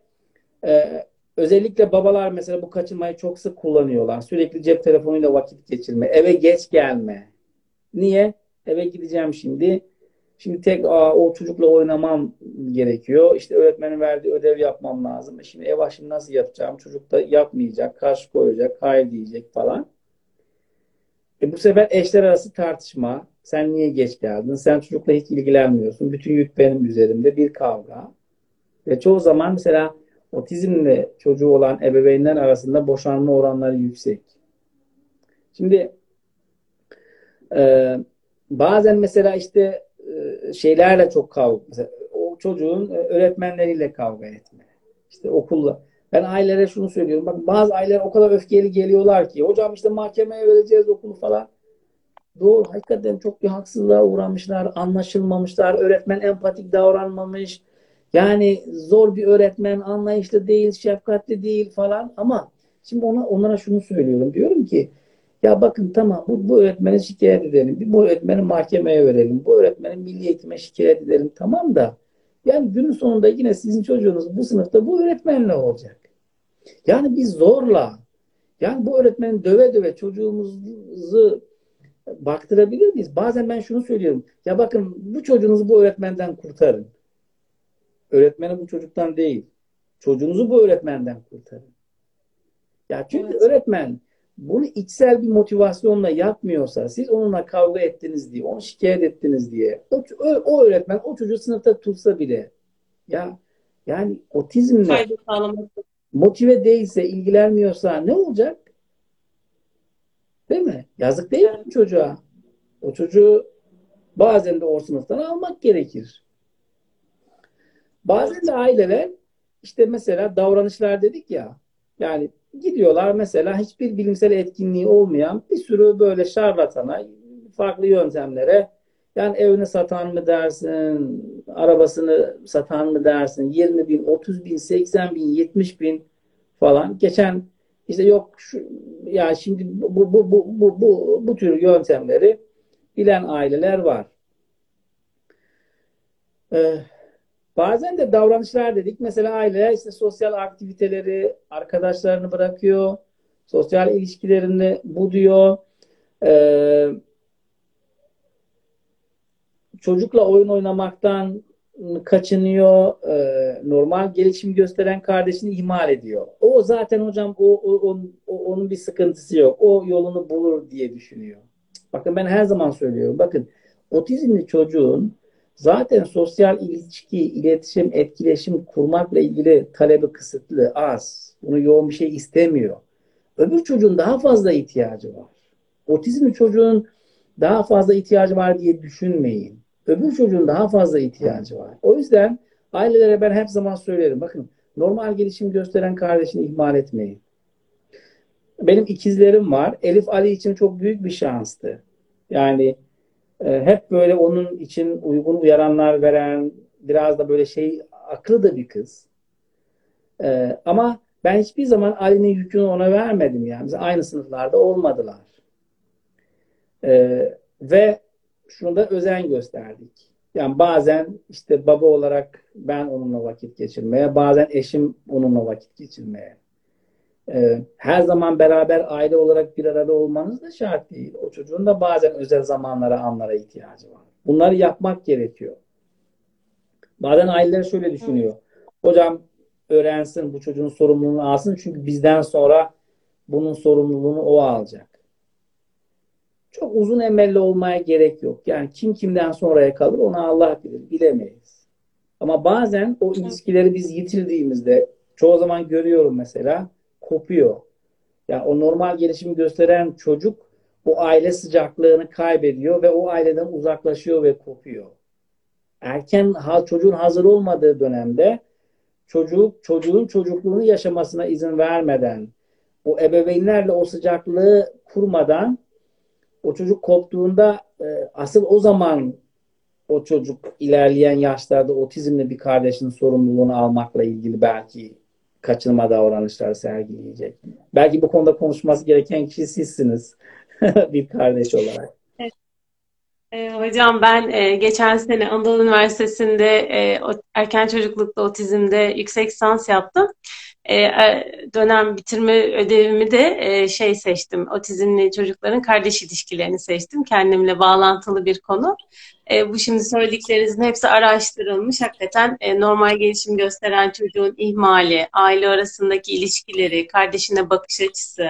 e, özellikle babalar mesela bu kaçınmayı çok sık kullanıyorlar. Sürekli cep telefonuyla vakit geçirme, eve geç gelme. Niye? Eve gideceğim şimdi. Şimdi tek aa, o çocukla oynamam gerekiyor. İşte öğretmenin verdiği ödev yapmam lazım. E şimdi ev şimdi nasıl yapacağım? Çocuk da yapmayacak, karşı koyacak, hayır diyecek falan. E bu sefer eşler arası tartışma. Sen niye geç geldin? Sen çocukla hiç ilgilenmiyorsun. Bütün yük benim üzerimde. Bir kavga. Ve çoğu zaman mesela otizmle çocuğu olan ebeveynler arasında boşanma oranları yüksek. Şimdi e, bazen mesela işte e, şeylerle çok kavga. Mesela o çocuğun e, öğretmenleriyle kavga etme. İşte okulla. Ben ailelere şunu söylüyorum. Bak bazı aileler o kadar öfkeli geliyorlar ki hocam işte mahkemeye vereceğiz okulu falan. Doğru. Hakikaten çok bir haksızlığa uğramışlar. Anlaşılmamışlar. Öğretmen empatik davranmamış. Yani zor bir öğretmen. Anlayışlı değil. Şefkatli değil falan. Ama şimdi ona, onlara şunu söylüyorum. Diyorum ki ya bakın tamam bu, bu öğretmeni şikayet edelim. Bu öğretmeni mahkemeye verelim. Bu öğretmeni milli eğitime şikayet edelim. Tamam da yani günün sonunda yine sizin çocuğunuz bu sınıfta bu öğretmenle olacak. Yani biz zorla yani bu öğretmeni döve döve çocuğumuzu baktırabilir miyiz? Bazen ben şunu söylüyorum. Ya bakın bu çocuğunuzu bu öğretmenden kurtarın. Öğretmeni bu çocuktan değil. Çocuğunuzu bu öğretmenden kurtarın. Ya çünkü evet. öğretmen bunu içsel bir motivasyonla yapmıyorsa, siz onunla kavga ettiniz diye, onu şikayet ettiniz diye, o, o öğretmen o çocuğu sınıfta tutsa bile, ya yani otizmle motive değilse, ilgilenmiyorsa ne olacak? Değil mi? Yazık değil mi çocuğa? O çocuğu bazen de o sınıftan almak gerekir. Bazen de aileler işte mesela davranışlar dedik ya yani gidiyorlar mesela hiçbir bilimsel etkinliği olmayan bir sürü böyle şarlatana farklı yöntemlere yani evini satan mı dersin, arabasını satan mı dersin, 20 bin, 30 bin, 80 bin, 70 bin falan. Geçen işte yok şu, ya şimdi bu, bu, bu, bu, bu, bu, bu tür yöntemleri bilen aileler var. Ee, Bazen de davranışlar dedik. Mesela aileler işte sosyal aktiviteleri, arkadaşlarını bırakıyor. Sosyal ilişkilerini bu diyor. Ee, çocukla oyun oynamaktan kaçınıyor. Ee, normal gelişim gösteren kardeşini ihmal ediyor. O zaten hocam o, o, o, onun bir sıkıntısı yok. O yolunu bulur diye düşünüyor. Bakın ben her zaman söylüyorum. Bakın otizmli çocuğun Zaten sosyal ilişki, iletişim, etkileşim kurmakla ilgili talebi kısıtlı, az. Bunu yoğun bir şey istemiyor. Öbür çocuğun daha fazla ihtiyacı var. Otizmli çocuğun daha fazla ihtiyacı var diye düşünmeyin. Öbür çocuğun daha fazla ihtiyacı var. O yüzden ailelere ben hep zaman söylerim. Bakın normal gelişim gösteren kardeşini ihmal etmeyin. Benim ikizlerim var. Elif Ali için çok büyük bir şanstı. Yani hep böyle onun için uygun uyaranlar veren, biraz da böyle şey aklı da bir kız. Ee, ama ben hiçbir zaman Ali'nin yükünü ona vermedim yani. Biz aynı sınıflarda olmadılar. Ee, ve şunu da özen gösterdik. Yani bazen işte baba olarak ben onunla vakit geçirmeye, bazen eşim onunla vakit geçirmeye. Ee, her zaman beraber aile olarak bir arada olmanız da şart değil. O çocuğun da bazen özel zamanlara, anlara ihtiyacı var. Bunları yapmak gerekiyor. Bazen aileler şöyle düşünüyor. Hocam öğrensin, bu çocuğun sorumluluğunu alsın. Çünkü bizden sonra bunun sorumluluğunu o alacak. Çok uzun emelli olmaya gerek yok. Yani kim kimden sonraya kalır onu Allah bilir. Bilemeyiz. Ama bazen o ilişkileri biz yitirdiğimizde çoğu zaman görüyorum mesela kopuyor. Yani o normal gelişimi gösteren çocuk o aile sıcaklığını kaybediyor ve o aileden uzaklaşıyor ve kopuyor. Erken çocuğun hazır olmadığı dönemde çocuk çocuğun çocukluğunu yaşamasına izin vermeden o ebeveynlerle o sıcaklığı kurmadan o çocuk koptuğunda e, asıl o zaman o çocuk ilerleyen yaşlarda otizmli bir kardeşin sorumluluğunu almakla ilgili belki kaçınma davranışlar sergileyecek. Belki bu konuda konuşması gereken kişi sizsiniz bir kardeş olarak. E, hocam ben e, geçen sene Anadolu Üniversitesi'nde e, erken çocuklukta otizmde yüksek lisans yaptım. E, e, dönem bitirme ödevimi de e, şey seçtim. Otizmli çocukların kardeş ilişkilerini seçtim. Kendimle bağlantılı bir konu. Bu şimdi söylediklerinizin hepsi araştırılmış. Hakikaten normal gelişim gösteren çocuğun ihmali, aile arasındaki ilişkileri, kardeşine bakış açısı,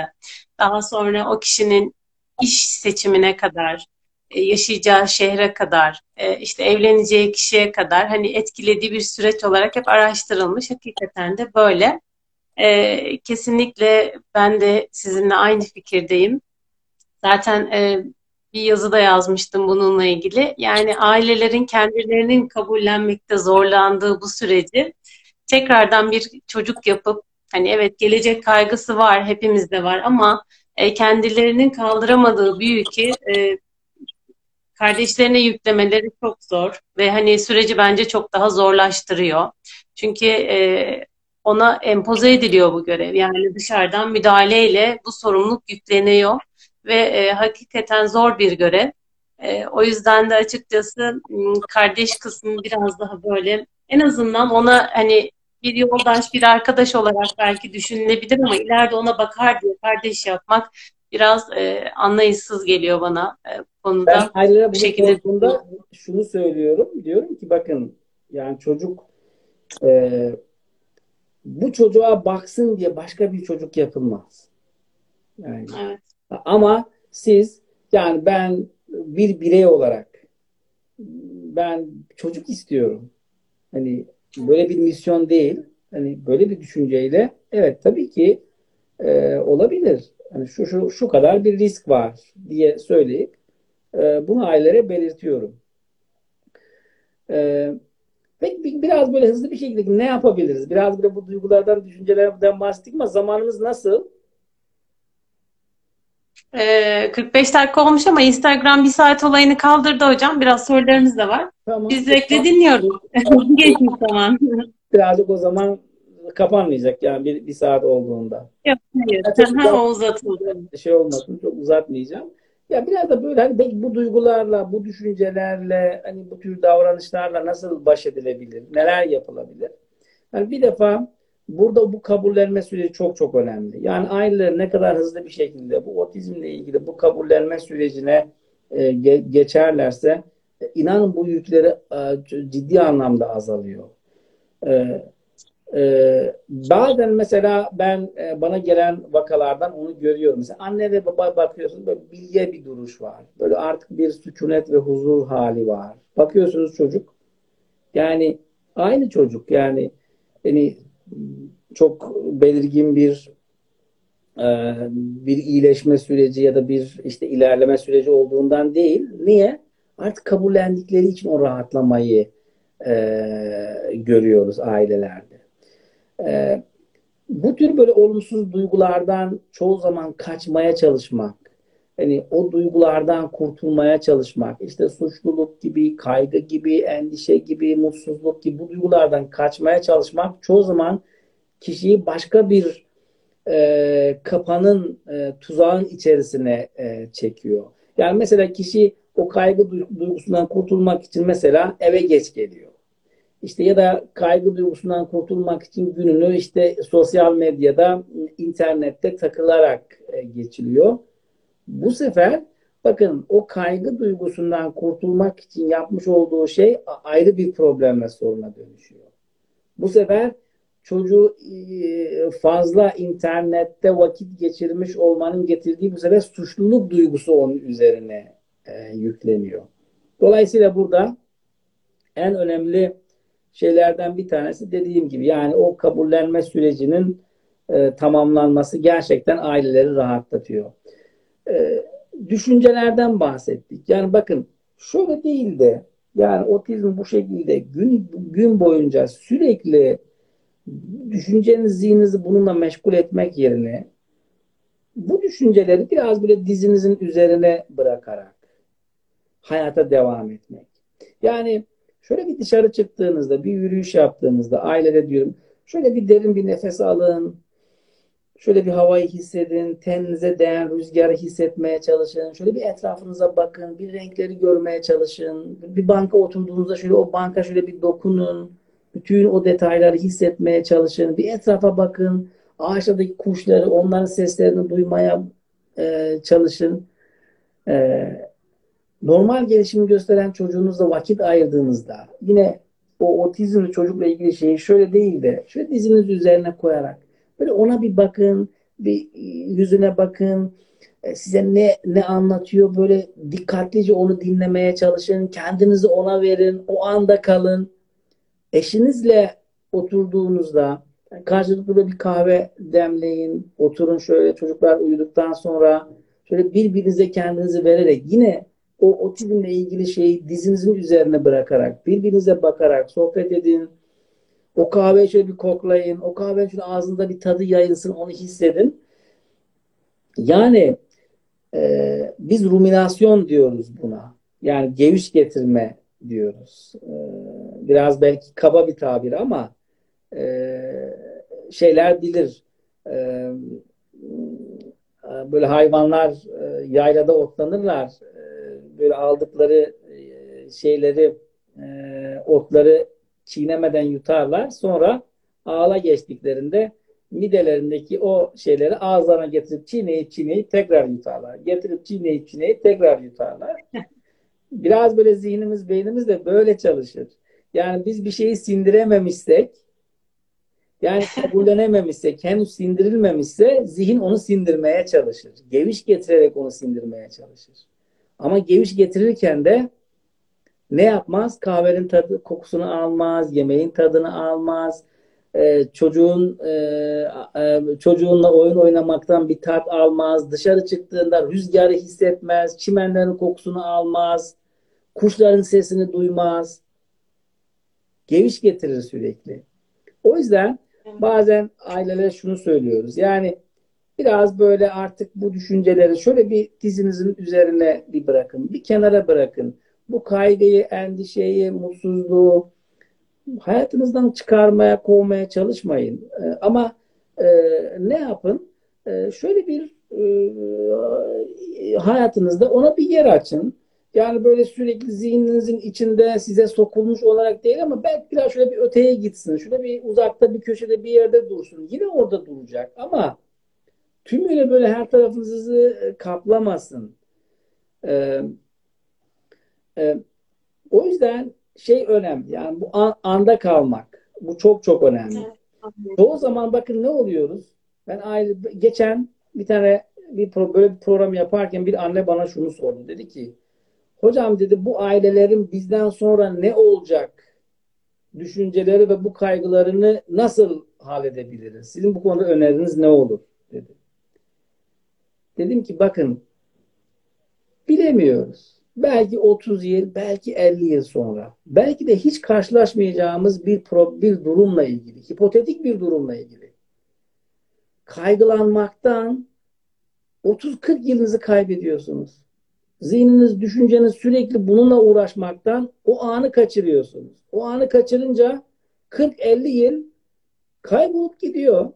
daha sonra o kişinin iş seçimine kadar, yaşayacağı şehre kadar, işte evleneceği kişiye kadar hani etkilediği bir süreç olarak hep araştırılmış. Hakikaten de böyle. E, kesinlikle ben de sizinle aynı fikirdeyim. Zaten bir yazıda yazmıştım bununla ilgili. Yani ailelerin kendilerinin kabullenmekte zorlandığı bu süreci tekrardan bir çocuk yapıp hani evet gelecek kaygısı var hepimizde var ama kendilerinin kaldıramadığı bir yükü kardeşlerine yüklemeleri çok zor ve hani süreci bence çok daha zorlaştırıyor. Çünkü e, ona empoze ediliyor bu görev. Yani dışarıdan müdahaleyle bu sorumluluk yükleniyor ve e, hakikaten zor bir görev. E, o yüzden de açıkçası kardeş kısmı biraz daha böyle en azından ona hani bir yoldaş, bir arkadaş olarak belki düşünülebilir ama ileride ona bakar diye kardeş yapmak biraz e, anlayışsız geliyor bana e, konuda. Ben ailelere bu şekilde şunu söylüyorum. Diyorum ki bakın yani çocuk e, bu çocuğa baksın diye başka bir çocuk yapılmaz. Yani. Evet. Ama siz yani ben bir birey olarak ben çocuk istiyorum. Hani böyle bir misyon değil. Hani böyle bir düşünceyle evet tabii ki e, olabilir. Hani şu, şu, şu kadar bir risk var diye söyleyip e, bunu ailelere belirtiyorum. E, ve biraz böyle hızlı bir şekilde ne yapabiliriz? Biraz böyle bu duygulardan, düşüncelerden bahsettik ama zamanımız nasıl? Ee, 45 dakika olmuş ama Instagram bir saat olayını kaldırdı hocam. Biraz sorularımız da var. Tamam. Biz bekle dinliyoruz. Geçmiş zaman. Birazcık o zaman kapanmayacak yani bir, bir saat olduğunda. Yok hayır. Yani o uzatıldı. Şey olmasın çok uzatmayacağım. Ya biraz da böyle hani bu duygularla, bu düşüncelerle, hani bu tür davranışlarla nasıl baş edilebilir? Neler yapılabilir? Yani bir defa burada bu kabullenme süreci çok çok önemli. Yani aileler ne kadar hızlı bir şekilde bu otizmle ilgili bu kabullenme sürecine e, ge- geçerlerse e, inanın bu yükleri e, ciddi anlamda azalıyor. E, ee, bazen mesela ben e, bana gelen vakalardan onu görüyorum. Mesela anne ve baba bakıyorsunuz böyle bilge bir duruş var. Böyle artık bir sükunet ve huzur hali var. Bakıyorsunuz çocuk yani aynı çocuk yani yani çok belirgin bir e, bir iyileşme süreci ya da bir işte ilerleme süreci olduğundan değil. Niye? Artık kabullendikleri için o rahatlamayı e, görüyoruz ailelerde. Ee, bu tür böyle olumsuz duygulardan çoğu zaman kaçmaya çalışmak, hani o duygulardan kurtulmaya çalışmak, işte suçluluk gibi, kaygı gibi, endişe gibi, mutsuzluk gibi bu duygulardan kaçmaya çalışmak çoğu zaman kişiyi başka bir e, kapanın, e, tuzağın içerisine e, çekiyor. Yani mesela kişi o kaygı duygusundan kurtulmak için mesela eve geç geliyor. İşte ya da kaygı duygusundan kurtulmak için gününü işte sosyal medyada, internette takılarak e, geçiliyor. Bu sefer bakın o kaygı duygusundan kurtulmak için yapmış olduğu şey ayrı bir problemle soruna dönüşüyor. Bu sefer çocuğu fazla internette vakit geçirmiş olmanın getirdiği bu sefer suçluluk duygusu onun üzerine e, yükleniyor. Dolayısıyla burada en önemli şeylerden bir tanesi dediğim gibi yani o kabullenme sürecinin e, tamamlanması gerçekten aileleri rahatlatıyor. E, düşüncelerden bahsettik. Yani bakın şöyle değil de yani otizm bu şekilde gün gün boyunca sürekli düşünceniz, zihninizi bununla meşgul etmek yerine bu düşünceleri biraz böyle dizinizin üzerine bırakarak hayata devam etmek. Yani şöyle bir dışarı çıktığınızda, bir yürüyüş yaptığınızda ailede diyorum şöyle bir derin bir nefes alın. Şöyle bir havayı hissedin, teninize değen rüzgarı hissetmeye çalışın. Şöyle bir etrafınıza bakın, bir renkleri görmeye çalışın. Bir banka oturduğunuzda şöyle o banka şöyle bir dokunun. Bütün o detayları hissetmeye çalışın. Bir etrafa bakın. Ağaçlardaki kuşları, onların seslerini duymaya e, çalışın. E, normal gelişimi gösteren çocuğunuzla vakit ayırdığınızda yine o otizmli çocukla ilgili şeyi şöyle değil de şöyle diziniz üzerine koyarak böyle ona bir bakın, bir yüzüne bakın. E, size ne ne anlatıyor böyle dikkatlice onu dinlemeye çalışın. Kendinizi ona verin. O anda kalın. Eşinizle oturduğunuzda karşılıklı bir kahve demleyin. Oturun şöyle çocuklar uyuduktan sonra şöyle birbirinize kendinizi vererek yine o otizmle ilgili şeyi dizinizin üzerine bırakarak, birbirinize bakarak sohbet edin. O kahveyi şöyle bir koklayın. O kahvenin şöyle ağzında bir tadı yayılsın. Onu hissedin. Yani e, biz ruminasyon diyoruz buna. Yani geviş getirme diyoruz. E, biraz belki kaba bir tabir ama e, şeyler bilir. E, böyle hayvanlar e, yaylada otlanırlar böyle aldıkları e, şeyleri e, otları çiğnemeden yutarlar. Sonra ağla geçtiklerinde midelerindeki o şeyleri ağızlarına getirip çiğneyip çiğneyip tekrar yutarlar. Getirip çiğneyip çiğneyip tekrar yutarlar. Biraz böyle zihnimiz, beynimiz de böyle çalışır. Yani biz bir şeyi sindirememişsek yani kabullenememişsek, henüz sindirilmemişse zihin onu sindirmeye çalışır. Geviş getirerek onu sindirmeye çalışır. Ama geviş getirirken de ne yapmaz? Kahvenin tadı, kokusunu almaz, yemeğin tadını almaz. Ee, çocuğun e, e, çocuğunla oyun oynamaktan bir tat almaz. Dışarı çıktığında rüzgarı hissetmez, çimenlerin kokusunu almaz, kuşların sesini duymaz. Geviş getirir sürekli. O yüzden bazen ailelere şunu söylüyoruz. Yani Biraz böyle artık bu düşünceleri şöyle bir dizinizin üzerine bir bırakın. Bir kenara bırakın. Bu kaygıyı, endişeyi, mutsuzluğu hayatınızdan çıkarmaya, kovmaya çalışmayın. Ee, ama e, ne yapın? E, şöyle bir e, hayatınızda ona bir yer açın. Yani böyle sürekli zihninizin içinde size sokulmuş olarak değil ama belki biraz şöyle bir öteye gitsin. Şöyle bir uzakta bir köşede bir yerde dursun. Yine orada duracak ama tümüyle böyle her tarafınızı e, kaplamasın. Ee, e, o yüzden şey önemli. Yani bu an, anda kalmak. Bu çok çok önemli. Evet. Çoğu zaman bakın ne oluyoruz? Ben aile geçen bir tane bir pro, böyle bir program yaparken bir anne bana şunu sordu. Dedi ki hocam dedi bu ailelerin bizden sonra ne olacak düşünceleri ve bu kaygılarını nasıl halledebiliriz? Sizin bu konuda öneriniz ne olur? dedi. Dedim ki bakın bilemiyoruz. Belki 30 yıl, belki 50 yıl sonra. Belki de hiç karşılaşmayacağımız bir, pro, bir durumla ilgili, hipotetik bir durumla ilgili. Kaygılanmaktan 30-40 yılınızı kaybediyorsunuz. Zihniniz, düşünceniz sürekli bununla uğraşmaktan o anı kaçırıyorsunuz. O anı kaçırınca 40-50 yıl kaybolup gidiyor.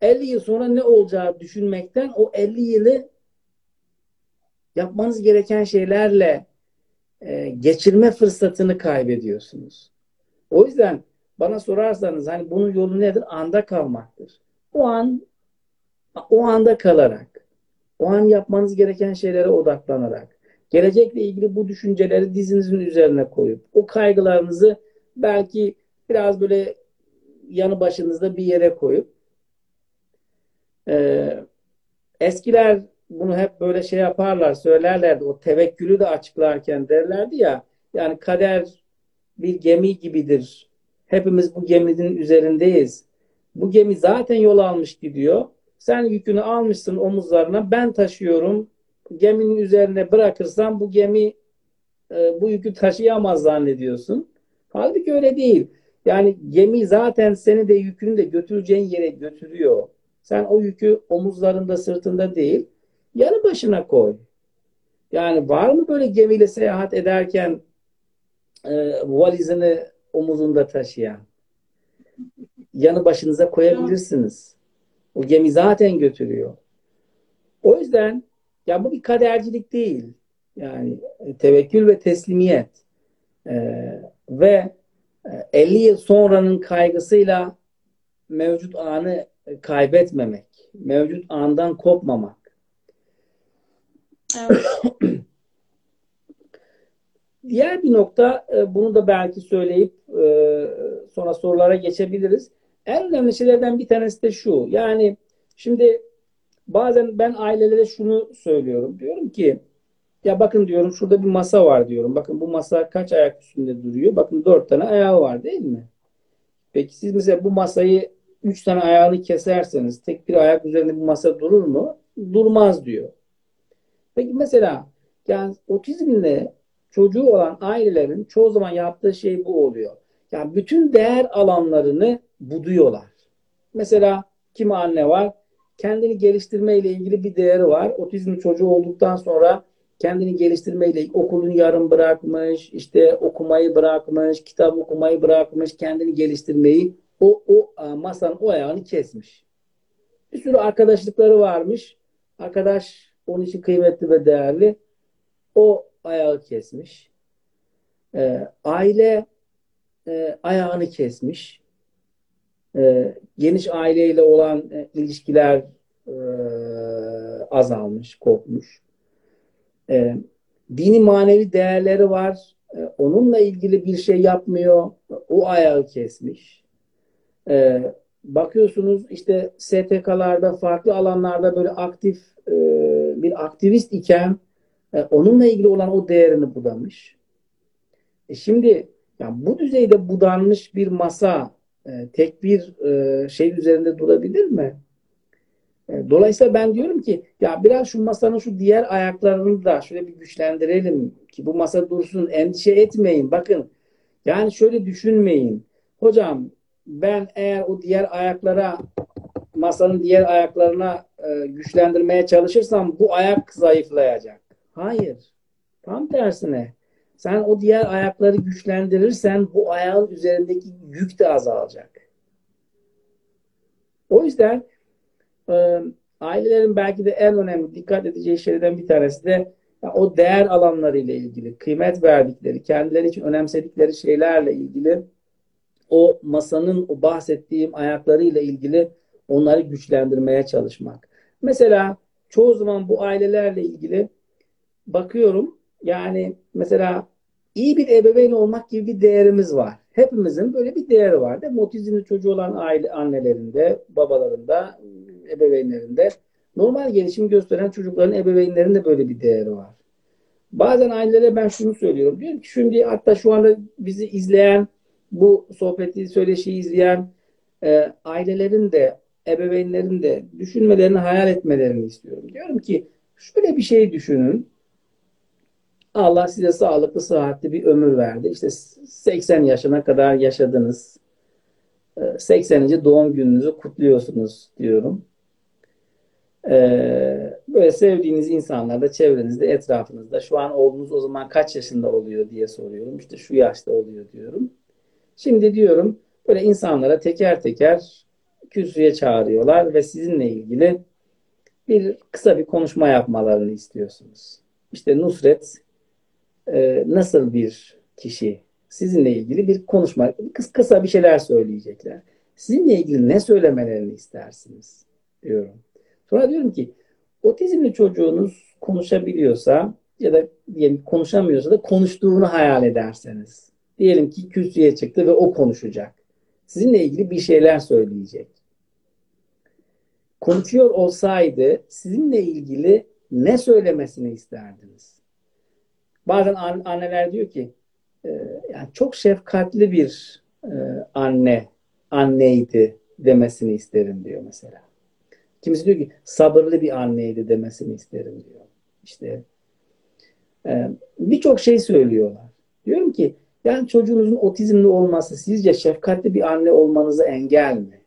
50 yıl sonra ne olacağı düşünmekten o 50 yılı yapmanız gereken şeylerle e, geçirme fırsatını kaybediyorsunuz. O yüzden bana sorarsanız hani bunun yolu nedir? Anda kalmaktır. O an o anda kalarak, o an yapmanız gereken şeylere odaklanarak, gelecekle ilgili bu düşünceleri dizinizin üzerine koyup, o kaygılarınızı belki biraz böyle yanı başınızda bir yere koyup ee, eskiler bunu hep böyle şey yaparlar, söylerlerdi. O tevekkülü de açıklarken derlerdi ya, yani kader bir gemi gibidir. Hepimiz bu geminin üzerindeyiz. Bu gemi zaten yol almış gidiyor. Sen yükünü almışsın omuzlarına, ben taşıyorum geminin üzerine bırakırsan bu gemi e, bu yükü taşıyamaz zannediyorsun. Halbuki öyle değil. Yani gemi zaten seni de yükünü de götüreceğin yere götürüyor. Sen o yükü omuzlarında sırtında değil yanı başına koy. Yani var mı böyle gemiyle seyahat ederken e, valizini omuzunda taşıyan? Yanı başınıza koyabilirsiniz. O gemi zaten götürüyor. O yüzden ya bu bir kadercilik değil. Yani tevekkül ve teslimiyet. Ee, ve 50 yıl sonranın kaygısıyla mevcut anı kaybetmemek. Mevcut andan kopmamak. Evet. Diğer bir nokta e, bunu da belki söyleyip e, sonra sorulara geçebiliriz. En önemli şeylerden bir tanesi de şu. Yani şimdi bazen ben ailelere şunu söylüyorum. Diyorum ki ya bakın diyorum şurada bir masa var diyorum. Bakın bu masa kaç ayak üstünde duruyor? Bakın dört tane ayağı var değil mi? Peki siz mesela bu masayı üç tane ayağını keserseniz tek bir ayak üzerinde bu masa durur mu? Durmaz diyor. Peki mesela yani otizmle çocuğu olan ailelerin çoğu zaman yaptığı şey bu oluyor. Yani bütün değer alanlarını buduyorlar. Mesela kim anne var? Kendini geliştirme ile ilgili bir değeri var. Otizmli çocuğu olduktan sonra kendini geliştirmeyle okulunu yarım bırakmış, işte okumayı bırakmış, kitap okumayı bırakmış, kendini geliştirmeyi o, o masanın o ayağını kesmiş. Bir sürü arkadaşlıkları varmış. Arkadaş onun için kıymetli ve değerli. O ayağı kesmiş. Ee, aile e, ayağını kesmiş. Ee, geniş aileyle olan e, ilişkiler e, azalmış, kopmuş e, dini manevi değerleri var. E, onunla ilgili bir şey yapmıyor. O ayağı kesmiş. E, bakıyorsunuz işte STK'larda farklı alanlarda böyle aktif e, bir aktivist iken e, onunla ilgili olan o değerini budamış. E şimdi yani bu düzeyde budanmış bir masa e, tek bir e, şey üzerinde durabilir mi? E, dolayısıyla ben diyorum ki ya biraz şu masanın şu diğer ayaklarını da şöyle bir güçlendirelim ki bu masa dursun endişe etmeyin. Bakın yani şöyle düşünmeyin. Hocam ben eğer o diğer ayaklara masanın diğer ayaklarına e, güçlendirmeye çalışırsam bu ayak zayıflayacak. Hayır. Tam tersine. Sen o diğer ayakları güçlendirirsen bu ayağın üzerindeki yük de azalacak. O yüzden e, ailelerin belki de en önemli dikkat edeceği şeylerden bir tanesi de o değer alanları ile ilgili, kıymet verdikleri, kendileri için önemsedikleri şeylerle ilgili o masanın o bahsettiğim ayaklarıyla ilgili onları güçlendirmeye çalışmak. Mesela çoğu zaman bu ailelerle ilgili bakıyorum yani mesela iyi bir ebeveyn olmak gibi bir değerimiz var. Hepimizin böyle bir değeri var. Değil Otizmli çocuğu olan aile annelerinde, babalarında, ebeveynlerinde normal gelişim gösteren çocukların ebeveynlerinde böyle bir değeri var. Bazen ailelere ben şunu söylüyorum. Diyorum ki şimdi hatta şu anda bizi izleyen bu sohbeti, söyleşiyi izleyen e, ailelerin de ebeveynlerin de düşünmelerini, hayal etmelerini istiyorum. Diyorum ki şöyle bir şey düşünün. Allah size sağlıklı, sıhhatli bir ömür verdi. İşte 80 yaşına kadar yaşadınız. 80. E, doğum gününüzü kutluyorsunuz diyorum. Ee, böyle sevdiğiniz insanlar da çevrenizde, etrafınızda. Şu an oğlunuz o zaman kaç yaşında oluyor diye soruyorum. İşte şu yaşta oluyor diyorum. Şimdi diyorum böyle insanlara teker teker kürsüye çağırıyorlar ve sizinle ilgili bir kısa bir konuşma yapmalarını istiyorsunuz. İşte Nusret e, nasıl bir kişi? Sizinle ilgili bir konuşma, kısa, kısa bir şeyler söyleyecekler. Sizinle ilgili ne söylemelerini istersiniz diyorum. Sonra diyorum ki otizmli çocuğunuz konuşabiliyorsa ya da diyelim konuşamıyorsa da konuştuğunu hayal ederseniz. Diyelim ki kürsüye çıktı ve o konuşacak. Sizinle ilgili bir şeyler söyleyecek. Konuşuyor olsaydı sizinle ilgili ne söylemesini isterdiniz? Bazen anneler diyor ki e, yani çok şefkatli bir e, anne anneydi demesini isterim diyor mesela. Kimisi diyor ki sabırlı bir anneydi demesini isterim diyor. işte e, birçok şey söylüyorlar. Diyorum ki yani çocuğunuzun otizmli olması sizce şefkatli bir anne olmanıza engel mi?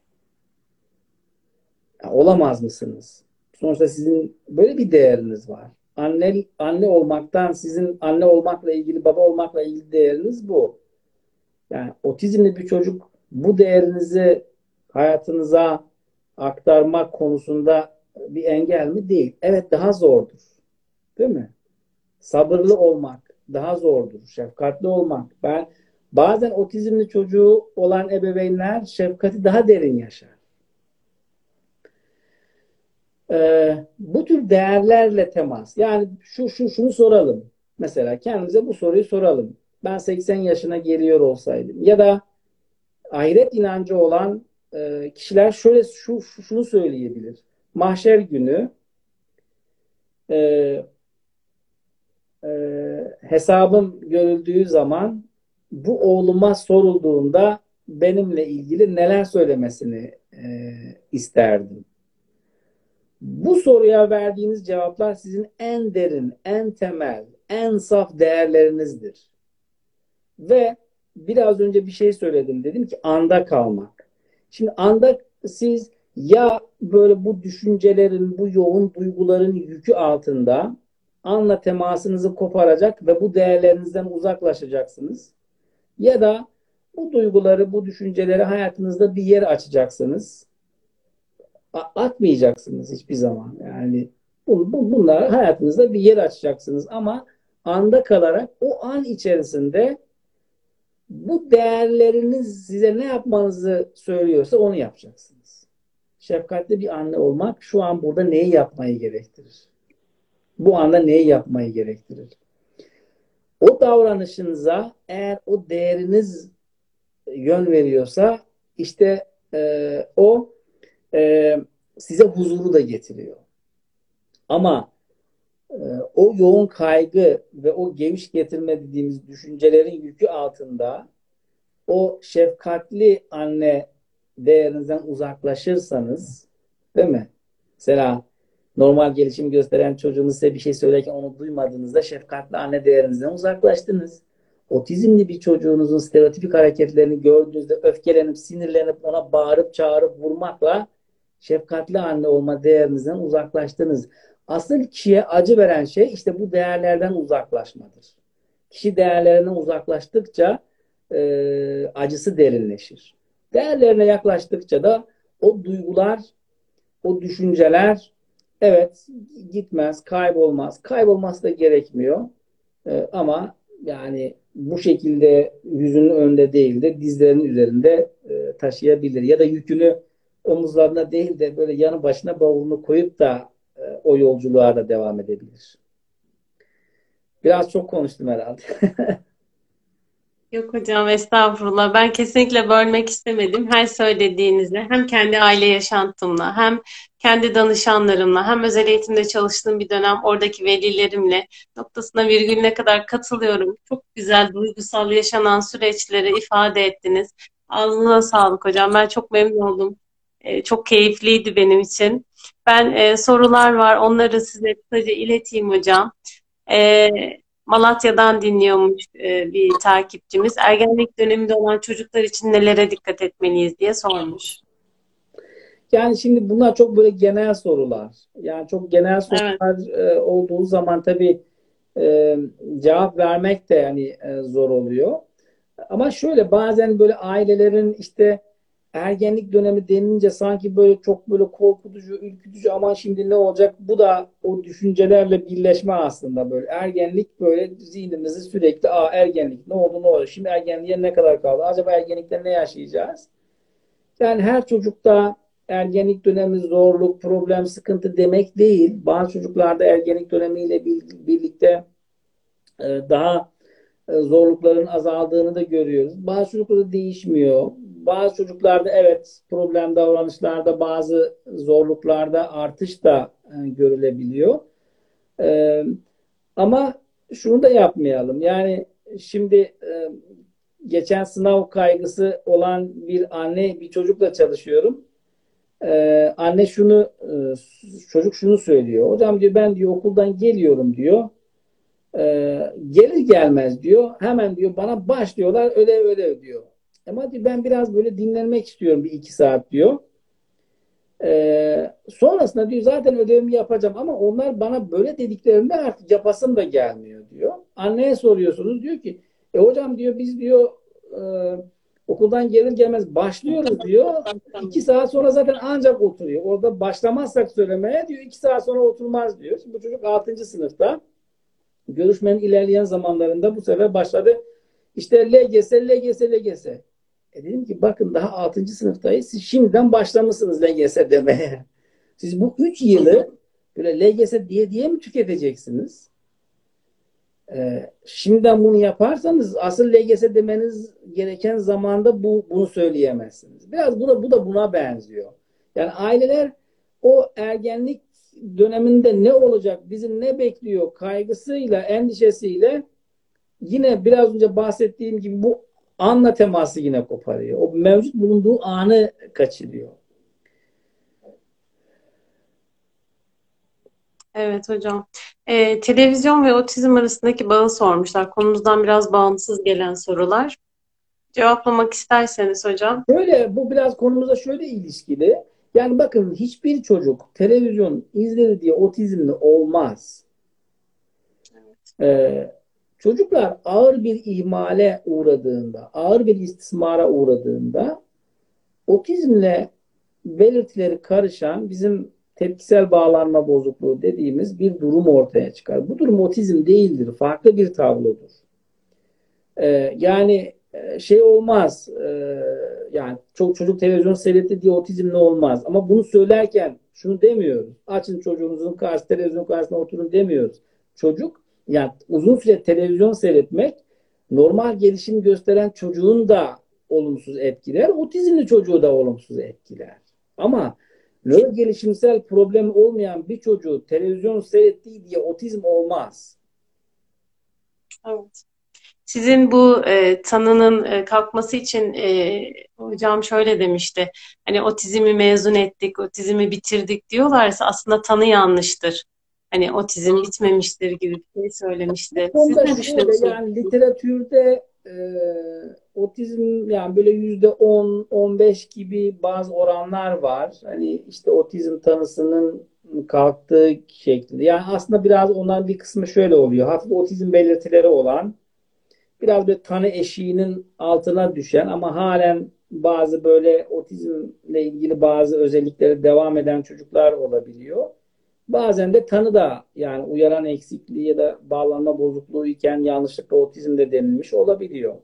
Ya, olamaz mısınız? Sonuçta sizin böyle bir değeriniz var. Anne anne olmaktan sizin anne olmakla ilgili, baba olmakla ilgili değeriniz bu. Yani otizmli bir çocuk bu değerinizi hayatınıza aktarmak konusunda bir engel mi? Değil. Evet daha zordur. Değil mi? Sabırlı olmak daha zordur. Şefkatli olmak. Ben bazen otizmli çocuğu olan ebeveynler şefkati daha derin yaşar. Ee, bu tür değerlerle temas. Yani şu şu şunu soralım. Mesela kendimize bu soruyu soralım. Ben 80 yaşına geliyor olsaydım ya da ahiret inancı olan e, kişiler şöyle şu, şu şunu söyleyebilir. Mahşer günü e, e, hesabım görüldüğü zaman bu oğluma sorulduğunda benimle ilgili neler söylemesini e, isterdim. Bu soruya verdiğiniz cevaplar sizin en derin, en temel, en saf değerlerinizdir. Ve biraz önce bir şey söyledim. Dedim ki anda kalmak. Şimdi anda siz ya böyle bu düşüncelerin, bu yoğun duyguların yükü altında anla temasınızı koparacak ve bu değerlerinizden uzaklaşacaksınız. Ya da bu duyguları, bu düşünceleri hayatınızda bir yer açacaksınız. Atmayacaksınız hiçbir zaman. Yani bu, bu, bunlar hayatınızda bir yer açacaksınız ama anda kalarak o an içerisinde bu değerleriniz size ne yapmanızı söylüyorsa onu yapacaksınız. Şefkatli bir anne olmak şu an burada neyi yapmayı gerektirir? Bu anda neyi yapmayı gerektirir? O davranışınıza eğer o değeriniz yön veriyorsa işte e, o e, size huzuru da getiriyor. Ama e, o yoğun kaygı ve o geviş getirme dediğimiz düşüncelerin yükü altında o şefkatli anne değerinizden uzaklaşırsanız değil mi? Mesela normal gelişim gösteren çocuğunuz size bir şey söylerken onu duymadığınızda şefkatli anne değerinizden uzaklaştınız. Otizmli bir çocuğunuzun stereotipik hareketlerini gördüğünüzde öfkelenip, sinirlenip ona bağırıp çağırıp vurmakla şefkatli anne olma değerinizden uzaklaştınız. Asıl kişiye acı veren şey işte bu değerlerden uzaklaşmadır. Kişi değerlerinden uzaklaştıkça e, acısı derinleşir. Değerlerine yaklaştıkça da o duygular, o düşünceler evet gitmez, kaybolmaz. Kaybolması da gerekmiyor. E, ama yani bu şekilde yüzünün önünde değil de dizlerinin üzerinde e, taşıyabilir. Ya da yükünü omuzlarına değil de böyle yanı başına bavulunu koyup da e, o yolculuğa da devam edebilir. Biraz çok konuştum herhalde. Yok hocam estağfurullah. Ben kesinlikle bölmek istemedim. Her söylediğinizde hem kendi aile yaşantımla hem kendi danışanlarımla hem özel eğitimde çalıştığım bir dönem oradaki velilerimle noktasına virgülüne kadar katılıyorum. Çok güzel duygusal yaşanan süreçleri ifade ettiniz. Ağzına sağlık hocam. Ben çok memnun oldum. Ee, çok keyifliydi benim için. Ben e, sorular var. Onları size kısaca ileteyim hocam. E, Malatya'dan dinliyormuş e, bir takipçimiz. Ergenlik döneminde olan çocuklar için nelere dikkat etmeliyiz diye sormuş. Yani şimdi bunlar çok böyle genel sorular. Yani çok genel sorular evet. e, olduğu zaman tabii e, cevap vermek de yani e, zor oluyor. Ama şöyle bazen böyle ailelerin işte ergenlik dönemi denince sanki böyle çok böyle korkutucu, ürkütücü aman şimdi ne olacak? Bu da o düşüncelerle birleşme aslında böyle. Ergenlik böyle zihnimizi sürekli aa ergenlik ne oldu ne oldu? Şimdi ergenliğe ne kadar kaldı? Acaba ergenlikte ne yaşayacağız? Yani her çocukta ergenlik dönemi zorluk, problem, sıkıntı demek değil. Bazı çocuklarda ergenlik dönemiyle birlikte e, daha e, zorlukların azaldığını da görüyoruz. Bazı çocuklarda değişmiyor bazı çocuklarda evet problem davranışlarda bazı zorluklarda artış da e, görülebiliyor. E, ama şunu da yapmayalım. Yani şimdi e, geçen sınav kaygısı olan bir anne bir çocukla çalışıyorum. Ee, anne şunu e, çocuk şunu söylüyor. Hocam diyor ben diyor okuldan geliyorum diyor. Ee, gelir gelmez diyor. Hemen diyor bana başlıyorlar ödev ödev diyor. Ama diyor, ben biraz böyle dinlenmek istiyorum bir iki saat diyor. Ee, sonrasında diyor zaten ödevimi yapacağım ama onlar bana böyle dediklerinde artık yapasım da gelmiyor diyor. Anneye soruyorsunuz diyor ki e hocam diyor biz diyor e, okuldan gelir gelmez başlıyoruz diyor. İki saat sonra zaten ancak oturuyor. Orada başlamazsak söylemeye diyor iki saat sonra oturmaz diyor. Şimdi bu çocuk altıncı sınıfta görüşmenin ilerleyen zamanlarında bu sefer başladı. İşte LGS, LGS, LGS. E dedim ki bakın daha 6. sınıftayız. Siz şimdiden başlamışsınız LGS demeye. Siz bu 3 yılı böyle LGS diye diye mi tüketeceksiniz? Ee, şimdiden bunu yaparsanız asıl LGS demeniz gereken zamanda bu bunu söyleyemezsiniz. Biraz bu da bu da buna benziyor. Yani aileler o ergenlik döneminde ne olacak, bizi ne bekliyor kaygısıyla, endişesiyle yine biraz önce bahsettiğim gibi bu anla teması yine koparıyor. O mevcut bulunduğu anı kaçırıyor. Evet hocam. Ee, televizyon ve otizm arasındaki bağı sormuşlar. Konumuzdan biraz bağımsız gelen sorular. Cevaplamak isterseniz hocam. Şöyle bu biraz konumuza şöyle ilişkili. Yani bakın hiçbir çocuk televizyon izledi diye otizmli olmaz. Evet. Ee, çocuklar ağır bir ihmale uğradığında, ağır bir istismara uğradığında otizmle belirtileri karışan bizim tepkisel bağlanma bozukluğu dediğimiz bir durum ortaya çıkar. Bu durum otizm değildir. Farklı bir tablodur. Ee, yani e, şey olmaz. E, yani çok çocuk televizyon seyretti diye otizmli olmaz. Ama bunu söylerken şunu demiyoruz. Açın çocuğunuzun karşı televizyon karşısına oturun demiyoruz. Çocuk yani uzun süre televizyon seyretmek normal gelişim gösteren çocuğun da olumsuz etkiler. Otizmli çocuğu da olumsuz etkiler. Ama nöro gelişimsel problem olmayan bir çocuğu televizyon seyrettiği diye otizm olmaz. Evet. Sizin bu e, tanının e, kalkması için e, hocam şöyle demişti. Hani otizmi mezun ettik, otizmi bitirdik diyorlarsa aslında tanı yanlıştır. Hani otizm bitmemiştir gibi bir şey söylemişti. Siz ne düşünüyorsunuz? Yani literatürde e, otizm yani böyle yüzde 10, 15 gibi bazı oranlar var. Hani işte otizm tanısının kalktığı şeklinde. Yani aslında biraz ondan bir kısmı şöyle oluyor. Hafif otizm belirtileri olan biraz bir tanı eşiğinin altına düşen ama halen bazı böyle otizmle ilgili bazı özellikleri devam eden çocuklar olabiliyor. Bazen de tanı da yani uyaran eksikliği ya da bağlanma bozukluğu iken yanlışlıkla otizm de denilmiş olabiliyor.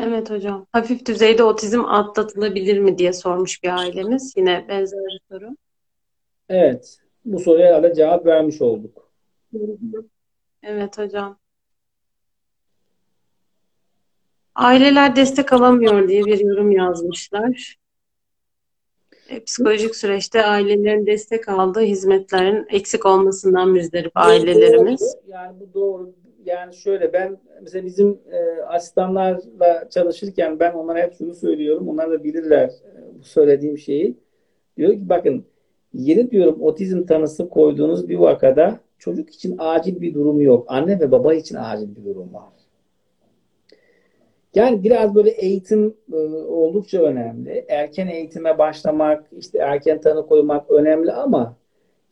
Evet hocam. Hafif düzeyde otizm atlatılabilir mi diye sormuş bir ailemiz. Yine benzer bir soru. Evet. Bu soruya da cevap vermiş olduk. Evet hocam. Aileler destek alamıyor diye bir yorum yazmışlar. E, psikolojik süreçte ailelerin destek aldığı hizmetlerin eksik olmasından müzdarip ailelerimiz. Doğru. Yani bu doğru. Yani şöyle ben mesela bizim e, asistanlarla çalışırken ben onlara hep şunu söylüyorum. Onlar da bilirler e, bu söylediğim şeyi. Diyor ki bakın yeni diyorum otizm tanısı koyduğunuz bir vakada çocuk için acil bir durum yok. Anne ve baba için acil bir durum var. Yani biraz böyle eğitim e, oldukça önemli. Erken eğitime başlamak, işte erken tanı koymak önemli ama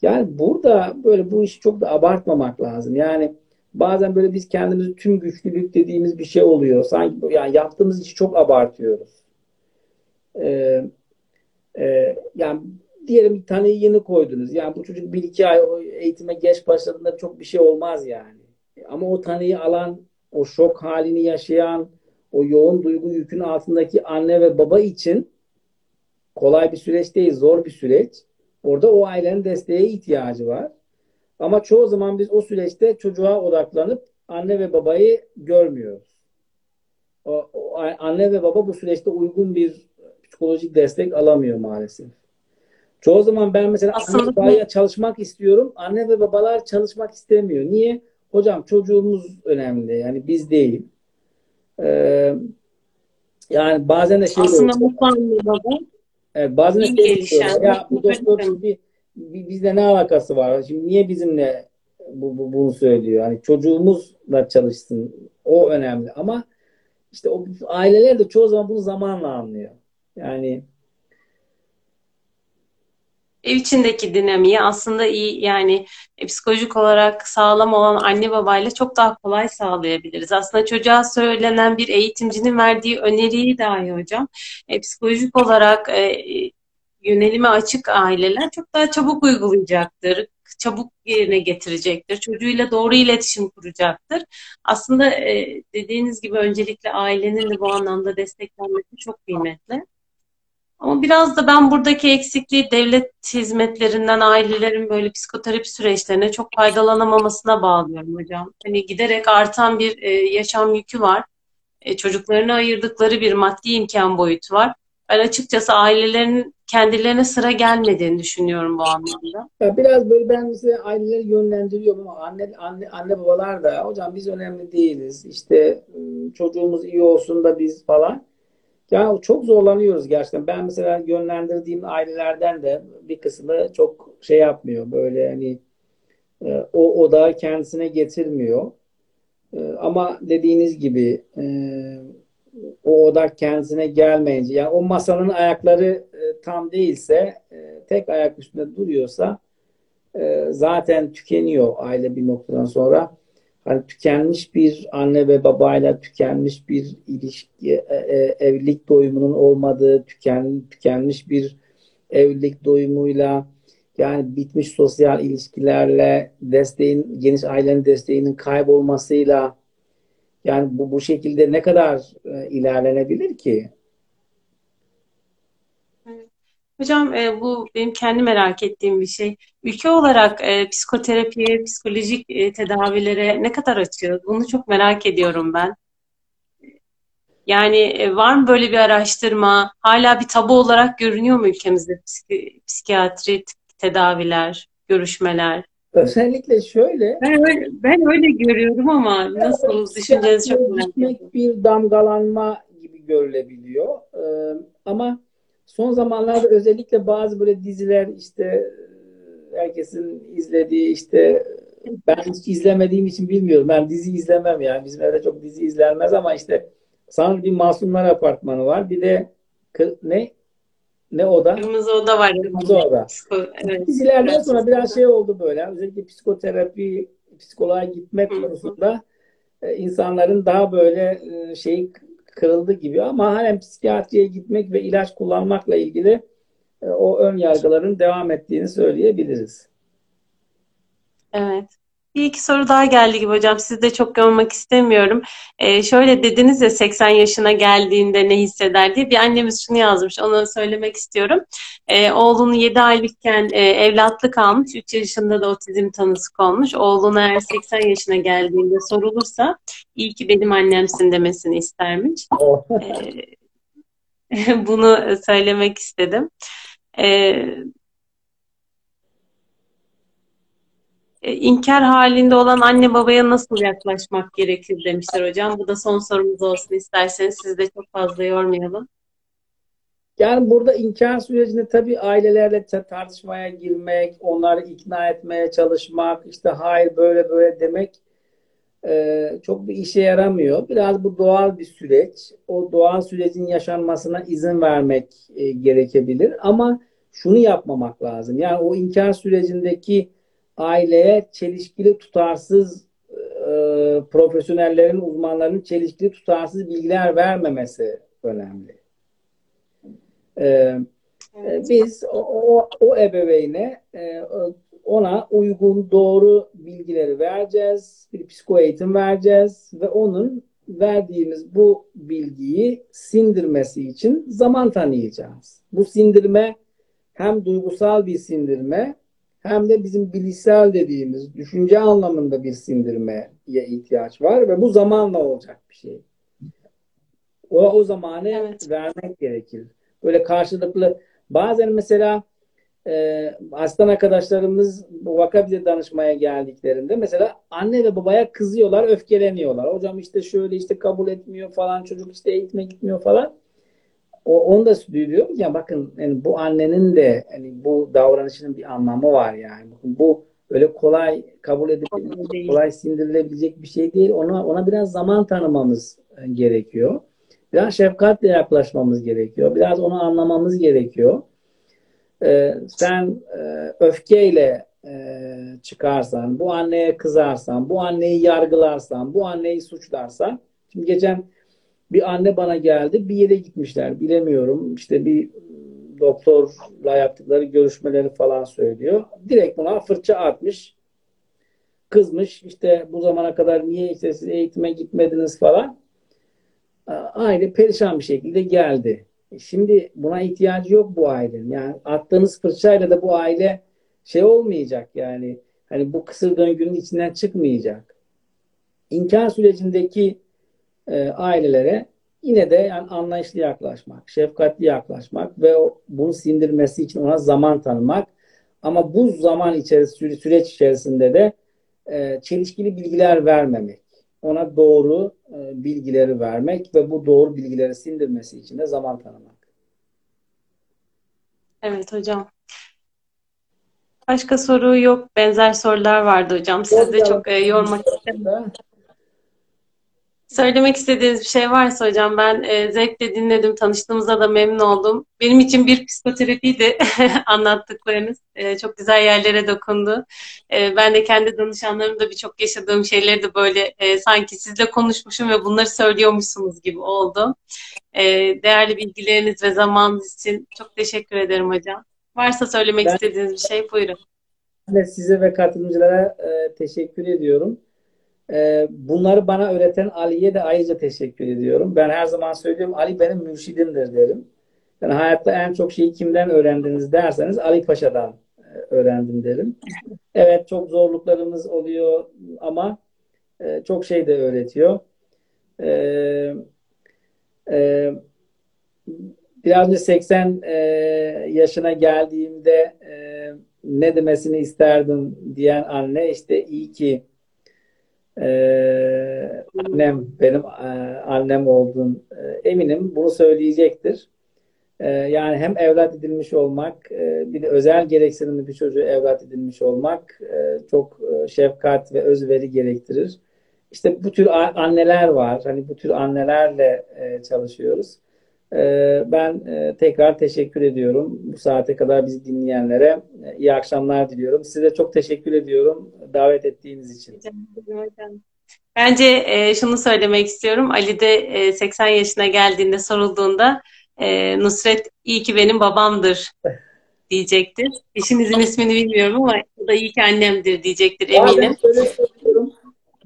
yani burada böyle bu işi çok da abartmamak lazım. Yani bazen böyle biz kendimizi tüm güçlülük dediğimiz bir şey oluyor. Sanki yani yaptığımız işi çok abartıyoruz. Ee, e, yani diyelim tanıyı yeni koydunuz. Yani bu çocuk bir iki ay eğitime geç başladığında çok bir şey olmaz yani. Ama o tanıyı alan, o şok halini yaşayan, o yoğun duygu yükün altındaki anne ve baba için kolay bir süreç değil, zor bir süreç. Orada o ailenin desteğe ihtiyacı var. Ama çoğu zaman biz o süreçte çocuğa odaklanıp anne ve babayı görmüyoruz. O, o, anne ve baba bu süreçte uygun bir psikolojik destek alamıyor maalesef. Çoğu zaman ben mesela Aslında anne babaya çalışmak istiyorum. Anne ve babalar çalışmak istemiyor. Niye? Hocam çocuğumuz önemli. Yani biz değil. Ee, Yani bazen de şey Aslında mutlu anne baba Evet, bazen de şey diyorlar, Ya bu mutlu doktor çocuk. şimdi bi- bizle ne alakası var? Şimdi niye bizimle bu, bu- bunu söylüyor? Hani çocuğumuzla çalışsın. O önemli. Ama işte o aileler de çoğu zaman bunu zamanla anlıyor. Yani ev içindeki dinamiği aslında iyi yani e, psikolojik olarak sağlam olan anne babayla çok daha kolay sağlayabiliriz. Aslında çocuğa söylenen bir eğitimcinin verdiği öneriyi dahi hocam e, psikolojik olarak e, yönelime açık aileler çok daha çabuk uygulayacaktır. Çabuk yerine getirecektir. Çocuğuyla doğru iletişim kuracaktır. Aslında e, dediğiniz gibi öncelikle ailenin de bu anlamda desteklenmesi çok kıymetli. Ama biraz da ben buradaki eksikliği devlet hizmetlerinden ailelerin böyle psikoterapi süreçlerine çok faydalanamamasına bağlıyorum hocam. Hani giderek artan bir e, yaşam yükü var. E, çocuklarına ayırdıkları bir maddi imkan boyutu var. Ben açıkçası ailelerin kendilerine sıra gelmediğini düşünüyorum bu anlamda. biraz böyle ben size aileleri yönlendiriyorum ama anne anne anne babalar da hocam biz önemli değiliz. İşte çocuğumuz iyi olsun da biz falan. Ya çok zorlanıyoruz gerçekten. Ben mesela yönlendirdiğim ailelerden de bir kısmı çok şey yapmıyor. Böyle hani e, o odağı kendisine getirmiyor. E, ama dediğiniz gibi e, o odak kendisine gelmeyince yani o masanın ayakları tam değilse tek ayak üstünde duruyorsa zaten tükeniyor aile bir noktadan sonra. Hani tükenmiş bir anne ve babayla tükenmiş bir ilişki, e, e, evlilik doyumunun olmadığı, tüken, tükenmiş bir evlilik doyumuyla yani bitmiş sosyal ilişkilerle desteğin, geniş ailenin desteğinin kaybolmasıyla yani bu bu şekilde ne kadar e, ilerlenebilir ki? Hocam e, bu benim kendi merak ettiğim bir şey. Ülke olarak e, psikoterapiye, psikolojik e, tedavilere ne kadar açıyor? Bunu çok merak ediyorum ben. Yani e, var mı böyle bir araştırma? Hala bir tabu olarak görünüyor mu ülkemizde psiki- psikiyatri tedaviler, görüşmeler? Özellikle şöyle Ben öyle, ben öyle görüyorum ama nasıl düşüncenizi çok merak ediyorum. bir damgalanma gibi görülebiliyor. Ee, ama son zamanlarda özellikle bazı böyle diziler işte e, herkesin izlediği işte ben hiç izlemediğim için bilmiyorum. Ben dizi izlemem yani. Bizim evde çok dizi izlenmez ama işte sanırım bir Masumlar Apartmanı var. Bir de ne? Ne oda? Kırmızı Oda var. Kırmızı Oda. Evet. Dizilerden sonra biraz şey oldu böyle. Özellikle psikoterapi, psikoloğa gitmek konusunda e, insanların daha böyle e, şeyi kırıldı gibi ama halen psikiyatriye gitmek ve ilaç kullanmakla ilgili e, o ön yargıların devam ettiğini söyleyebiliriz. Evet. Bir iki soru daha geldi gibi hocam. Sizi de çok yormak istemiyorum. Ee, şöyle dediniz ya 80 yaşına geldiğinde ne hisseder diye. Bir annemiz şunu yazmış. Onu söylemek istiyorum. Ee, oğlunu 7 aylıkken e, evlatlık almış. 3 yaşında da otizm tanısı konmuş. Oğluna eğer 80 yaşına geldiğinde sorulursa iyi ki benim annemsin demesini istermiş. O, Ee, bunu söylemek istedim. Ee, E, İnkar halinde olan anne babaya nasıl yaklaşmak gerekir demişler hocam. Bu da son sorumuz olsun isterseniz sizi de çok fazla yormayalım. Yani burada inkar sürecinde tabii ailelerle ta- tartışmaya girmek, onları ikna etmeye çalışmak, işte hayır böyle böyle demek e, çok bir işe yaramıyor. Biraz bu doğal bir süreç. O doğal sürecin yaşanmasına izin vermek e, gerekebilir. Ama şunu yapmamak lazım. Yani o inkar sürecindeki aileye çelişkili, tutarsız e, profesyonellerin, uzmanların çelişkili, tutarsız bilgiler vermemesi önemli. E, e, Biz o, o, o ebeveyne e, ona uygun doğru bilgileri vereceğiz. Bir psiko eğitim vereceğiz ve onun verdiğimiz bu bilgiyi sindirmesi için zaman tanıyacağız. Bu sindirme hem duygusal bir sindirme hem de bizim bilişsel dediğimiz düşünce anlamında bir sindirmeye ihtiyaç var ve bu zamanla olacak bir şey. O, o zamanı Evet. vermek gerekir. Böyle karşılıklı bazen mesela e, hastan arkadaşlarımız bu vaka bize danışmaya geldiklerinde mesela anne ve babaya kızıyorlar, öfkeleniyorlar. Hocam işte şöyle işte kabul etmiyor falan, çocuk işte eğitime gitmiyor falan. O onu da diyorum ya bakın yani bu annenin de hani bu davranışının bir anlamı var yani. Bakın bu öyle kolay kabul edilebilecek, kolay sindirilebilecek bir şey değil. Ona ona biraz zaman tanımamız e, gerekiyor. Biraz şefkatle yaklaşmamız gerekiyor. Biraz onu anlamamız gerekiyor. Ee, sen e, öfkeyle e, çıkarsan, bu anneye kızarsan, bu anneyi yargılarsan, bu anneyi suçlarsan. Şimdi geçen bir anne bana geldi. Bir yere gitmişler. Bilemiyorum. İşte bir doktorla yaptıkları görüşmeleri falan söylüyor. Direkt buna fırça atmış. Kızmış. İşte bu zamana kadar niye işte siz eğitime gitmediniz falan. Aile perişan bir şekilde geldi. Şimdi buna ihtiyacı yok bu ailenin. Yani attığınız fırçayla da bu aile şey olmayacak yani. Hani bu kısır döngünün içinden çıkmayacak. İnkar sürecindeki e, ailelere yine de yani anlayışlı yaklaşmak, şefkatli yaklaşmak ve o, bunu sindirmesi için ona zaman tanımak. Ama bu zaman içerisinde süreç içerisinde de e, çelişkili bilgiler vermemek. Ona doğru e, bilgileri vermek ve bu doğru bilgileri sindirmesi için de zaman tanımak. Evet hocam. Başka soru yok. Benzer sorular vardı hocam. Sizi de çok e, yormak istedim. Söylemek istediğiniz bir şey varsa hocam ben e, zevkle dinledim. Tanıştığımıza da memnun oldum. Benim için bir psikoterapiydi anlattıklarınız. E, çok güzel yerlere dokundu. E, ben de kendi danışanlarımda birçok yaşadığım şeyleri de böyle e, sanki sizle konuşmuşum ve bunları söylüyormuşsunuz gibi oldu. E, değerli bilgileriniz ve zamanınız için çok teşekkür ederim hocam. Varsa söylemek ben, istediğiniz bir şey buyurun. Ben size ve katılımcılara e, teşekkür ediyorum. E, bunları bana öğreten Ali'ye de ayrıca teşekkür ediyorum. Ben her zaman söylüyorum Ali benim mürşidimdir derim. Yani hayatta en çok şeyi kimden öğrendiniz derseniz Ali Paşa'dan e, öğrendim derim. Evet çok zorluklarımız oluyor ama e, çok şey de öğretiyor. E, e, biraz önce 80 e, yaşına geldiğimde ne demesini isterdim diyen anne işte iyi ki e, annem benim e, annem olduğun e, eminim bunu söyleyecektir. E, yani hem evlat edilmiş olmak e, bir de özel gereksinimli bir çocuğu evlat edilmiş olmak çok şefkat ve özveri gerektirir. İşte bu tür anneler var. Hani bu tür annelerle çalışıyoruz. Ee, ben e, tekrar teşekkür ediyorum. Bu saate kadar bizi dinleyenlere e, iyi akşamlar diliyorum. Size çok teşekkür ediyorum davet ettiğiniz için. Bence e, şunu söylemek istiyorum. Ali de 80 yaşına geldiğinde sorulduğunda Nusret iyi ki benim babamdır diyecektir. Eşinizin ismini bilmiyorum ama o da iyi ki annemdir diyecektir eminim. Bazen şöyle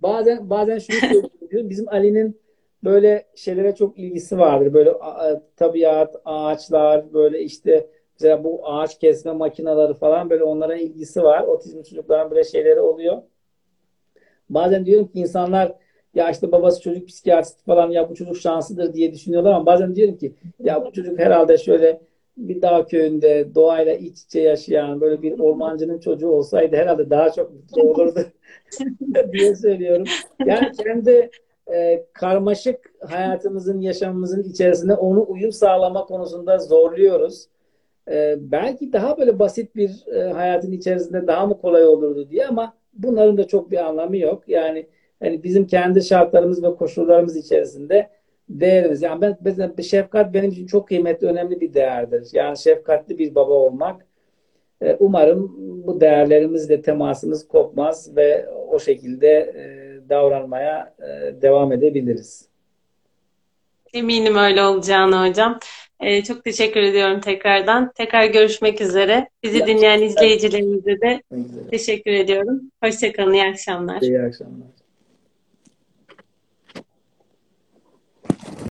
Bazen, bazen şunu söylüyorum. Bizim Ali'nin böyle şeylere çok ilgisi vardır. Böyle tabiat, ağaçlar, böyle işte mesela bu ağaç kesme makineleri falan böyle onlara ilgisi var. Otizmli çocukların böyle şeyleri oluyor. Bazen diyorum ki insanlar ya işte babası çocuk psikiyatrist falan ya bu çocuk şanslıdır diye düşünüyorlar ama bazen diyorum ki ya bu çocuk herhalde şöyle bir dağ köyünde doğayla iç içe yaşayan böyle bir ormancının çocuğu olsaydı herhalde daha çok mutlu olurdu diye söylüyorum. Yani kendi e, karmaşık hayatımızın, yaşamımızın içerisinde onu uyum sağlama konusunda zorluyoruz. E, belki daha böyle basit bir e, hayatın içerisinde daha mı kolay olurdu diye ama bunların da çok bir anlamı yok. Yani hani bizim kendi şartlarımız ve koşullarımız içerisinde değerimiz. Yani ben mesela şefkat benim için çok kıymetli, önemli bir değerdir. Yani şefkatli bir baba olmak. E, umarım bu değerlerimizle temasımız kopmaz ve o şekilde e, davranmaya e, devam edebiliriz. Eminim öyle olacağını hocam. Ee, çok teşekkür ediyorum tekrardan. Tekrar görüşmek üzere. Bizi iyi dinleyen akşamlar. izleyicilerimize de teşekkür ediyorum. Hoşçakalın. İyi akşamlar. İyi akşamlar.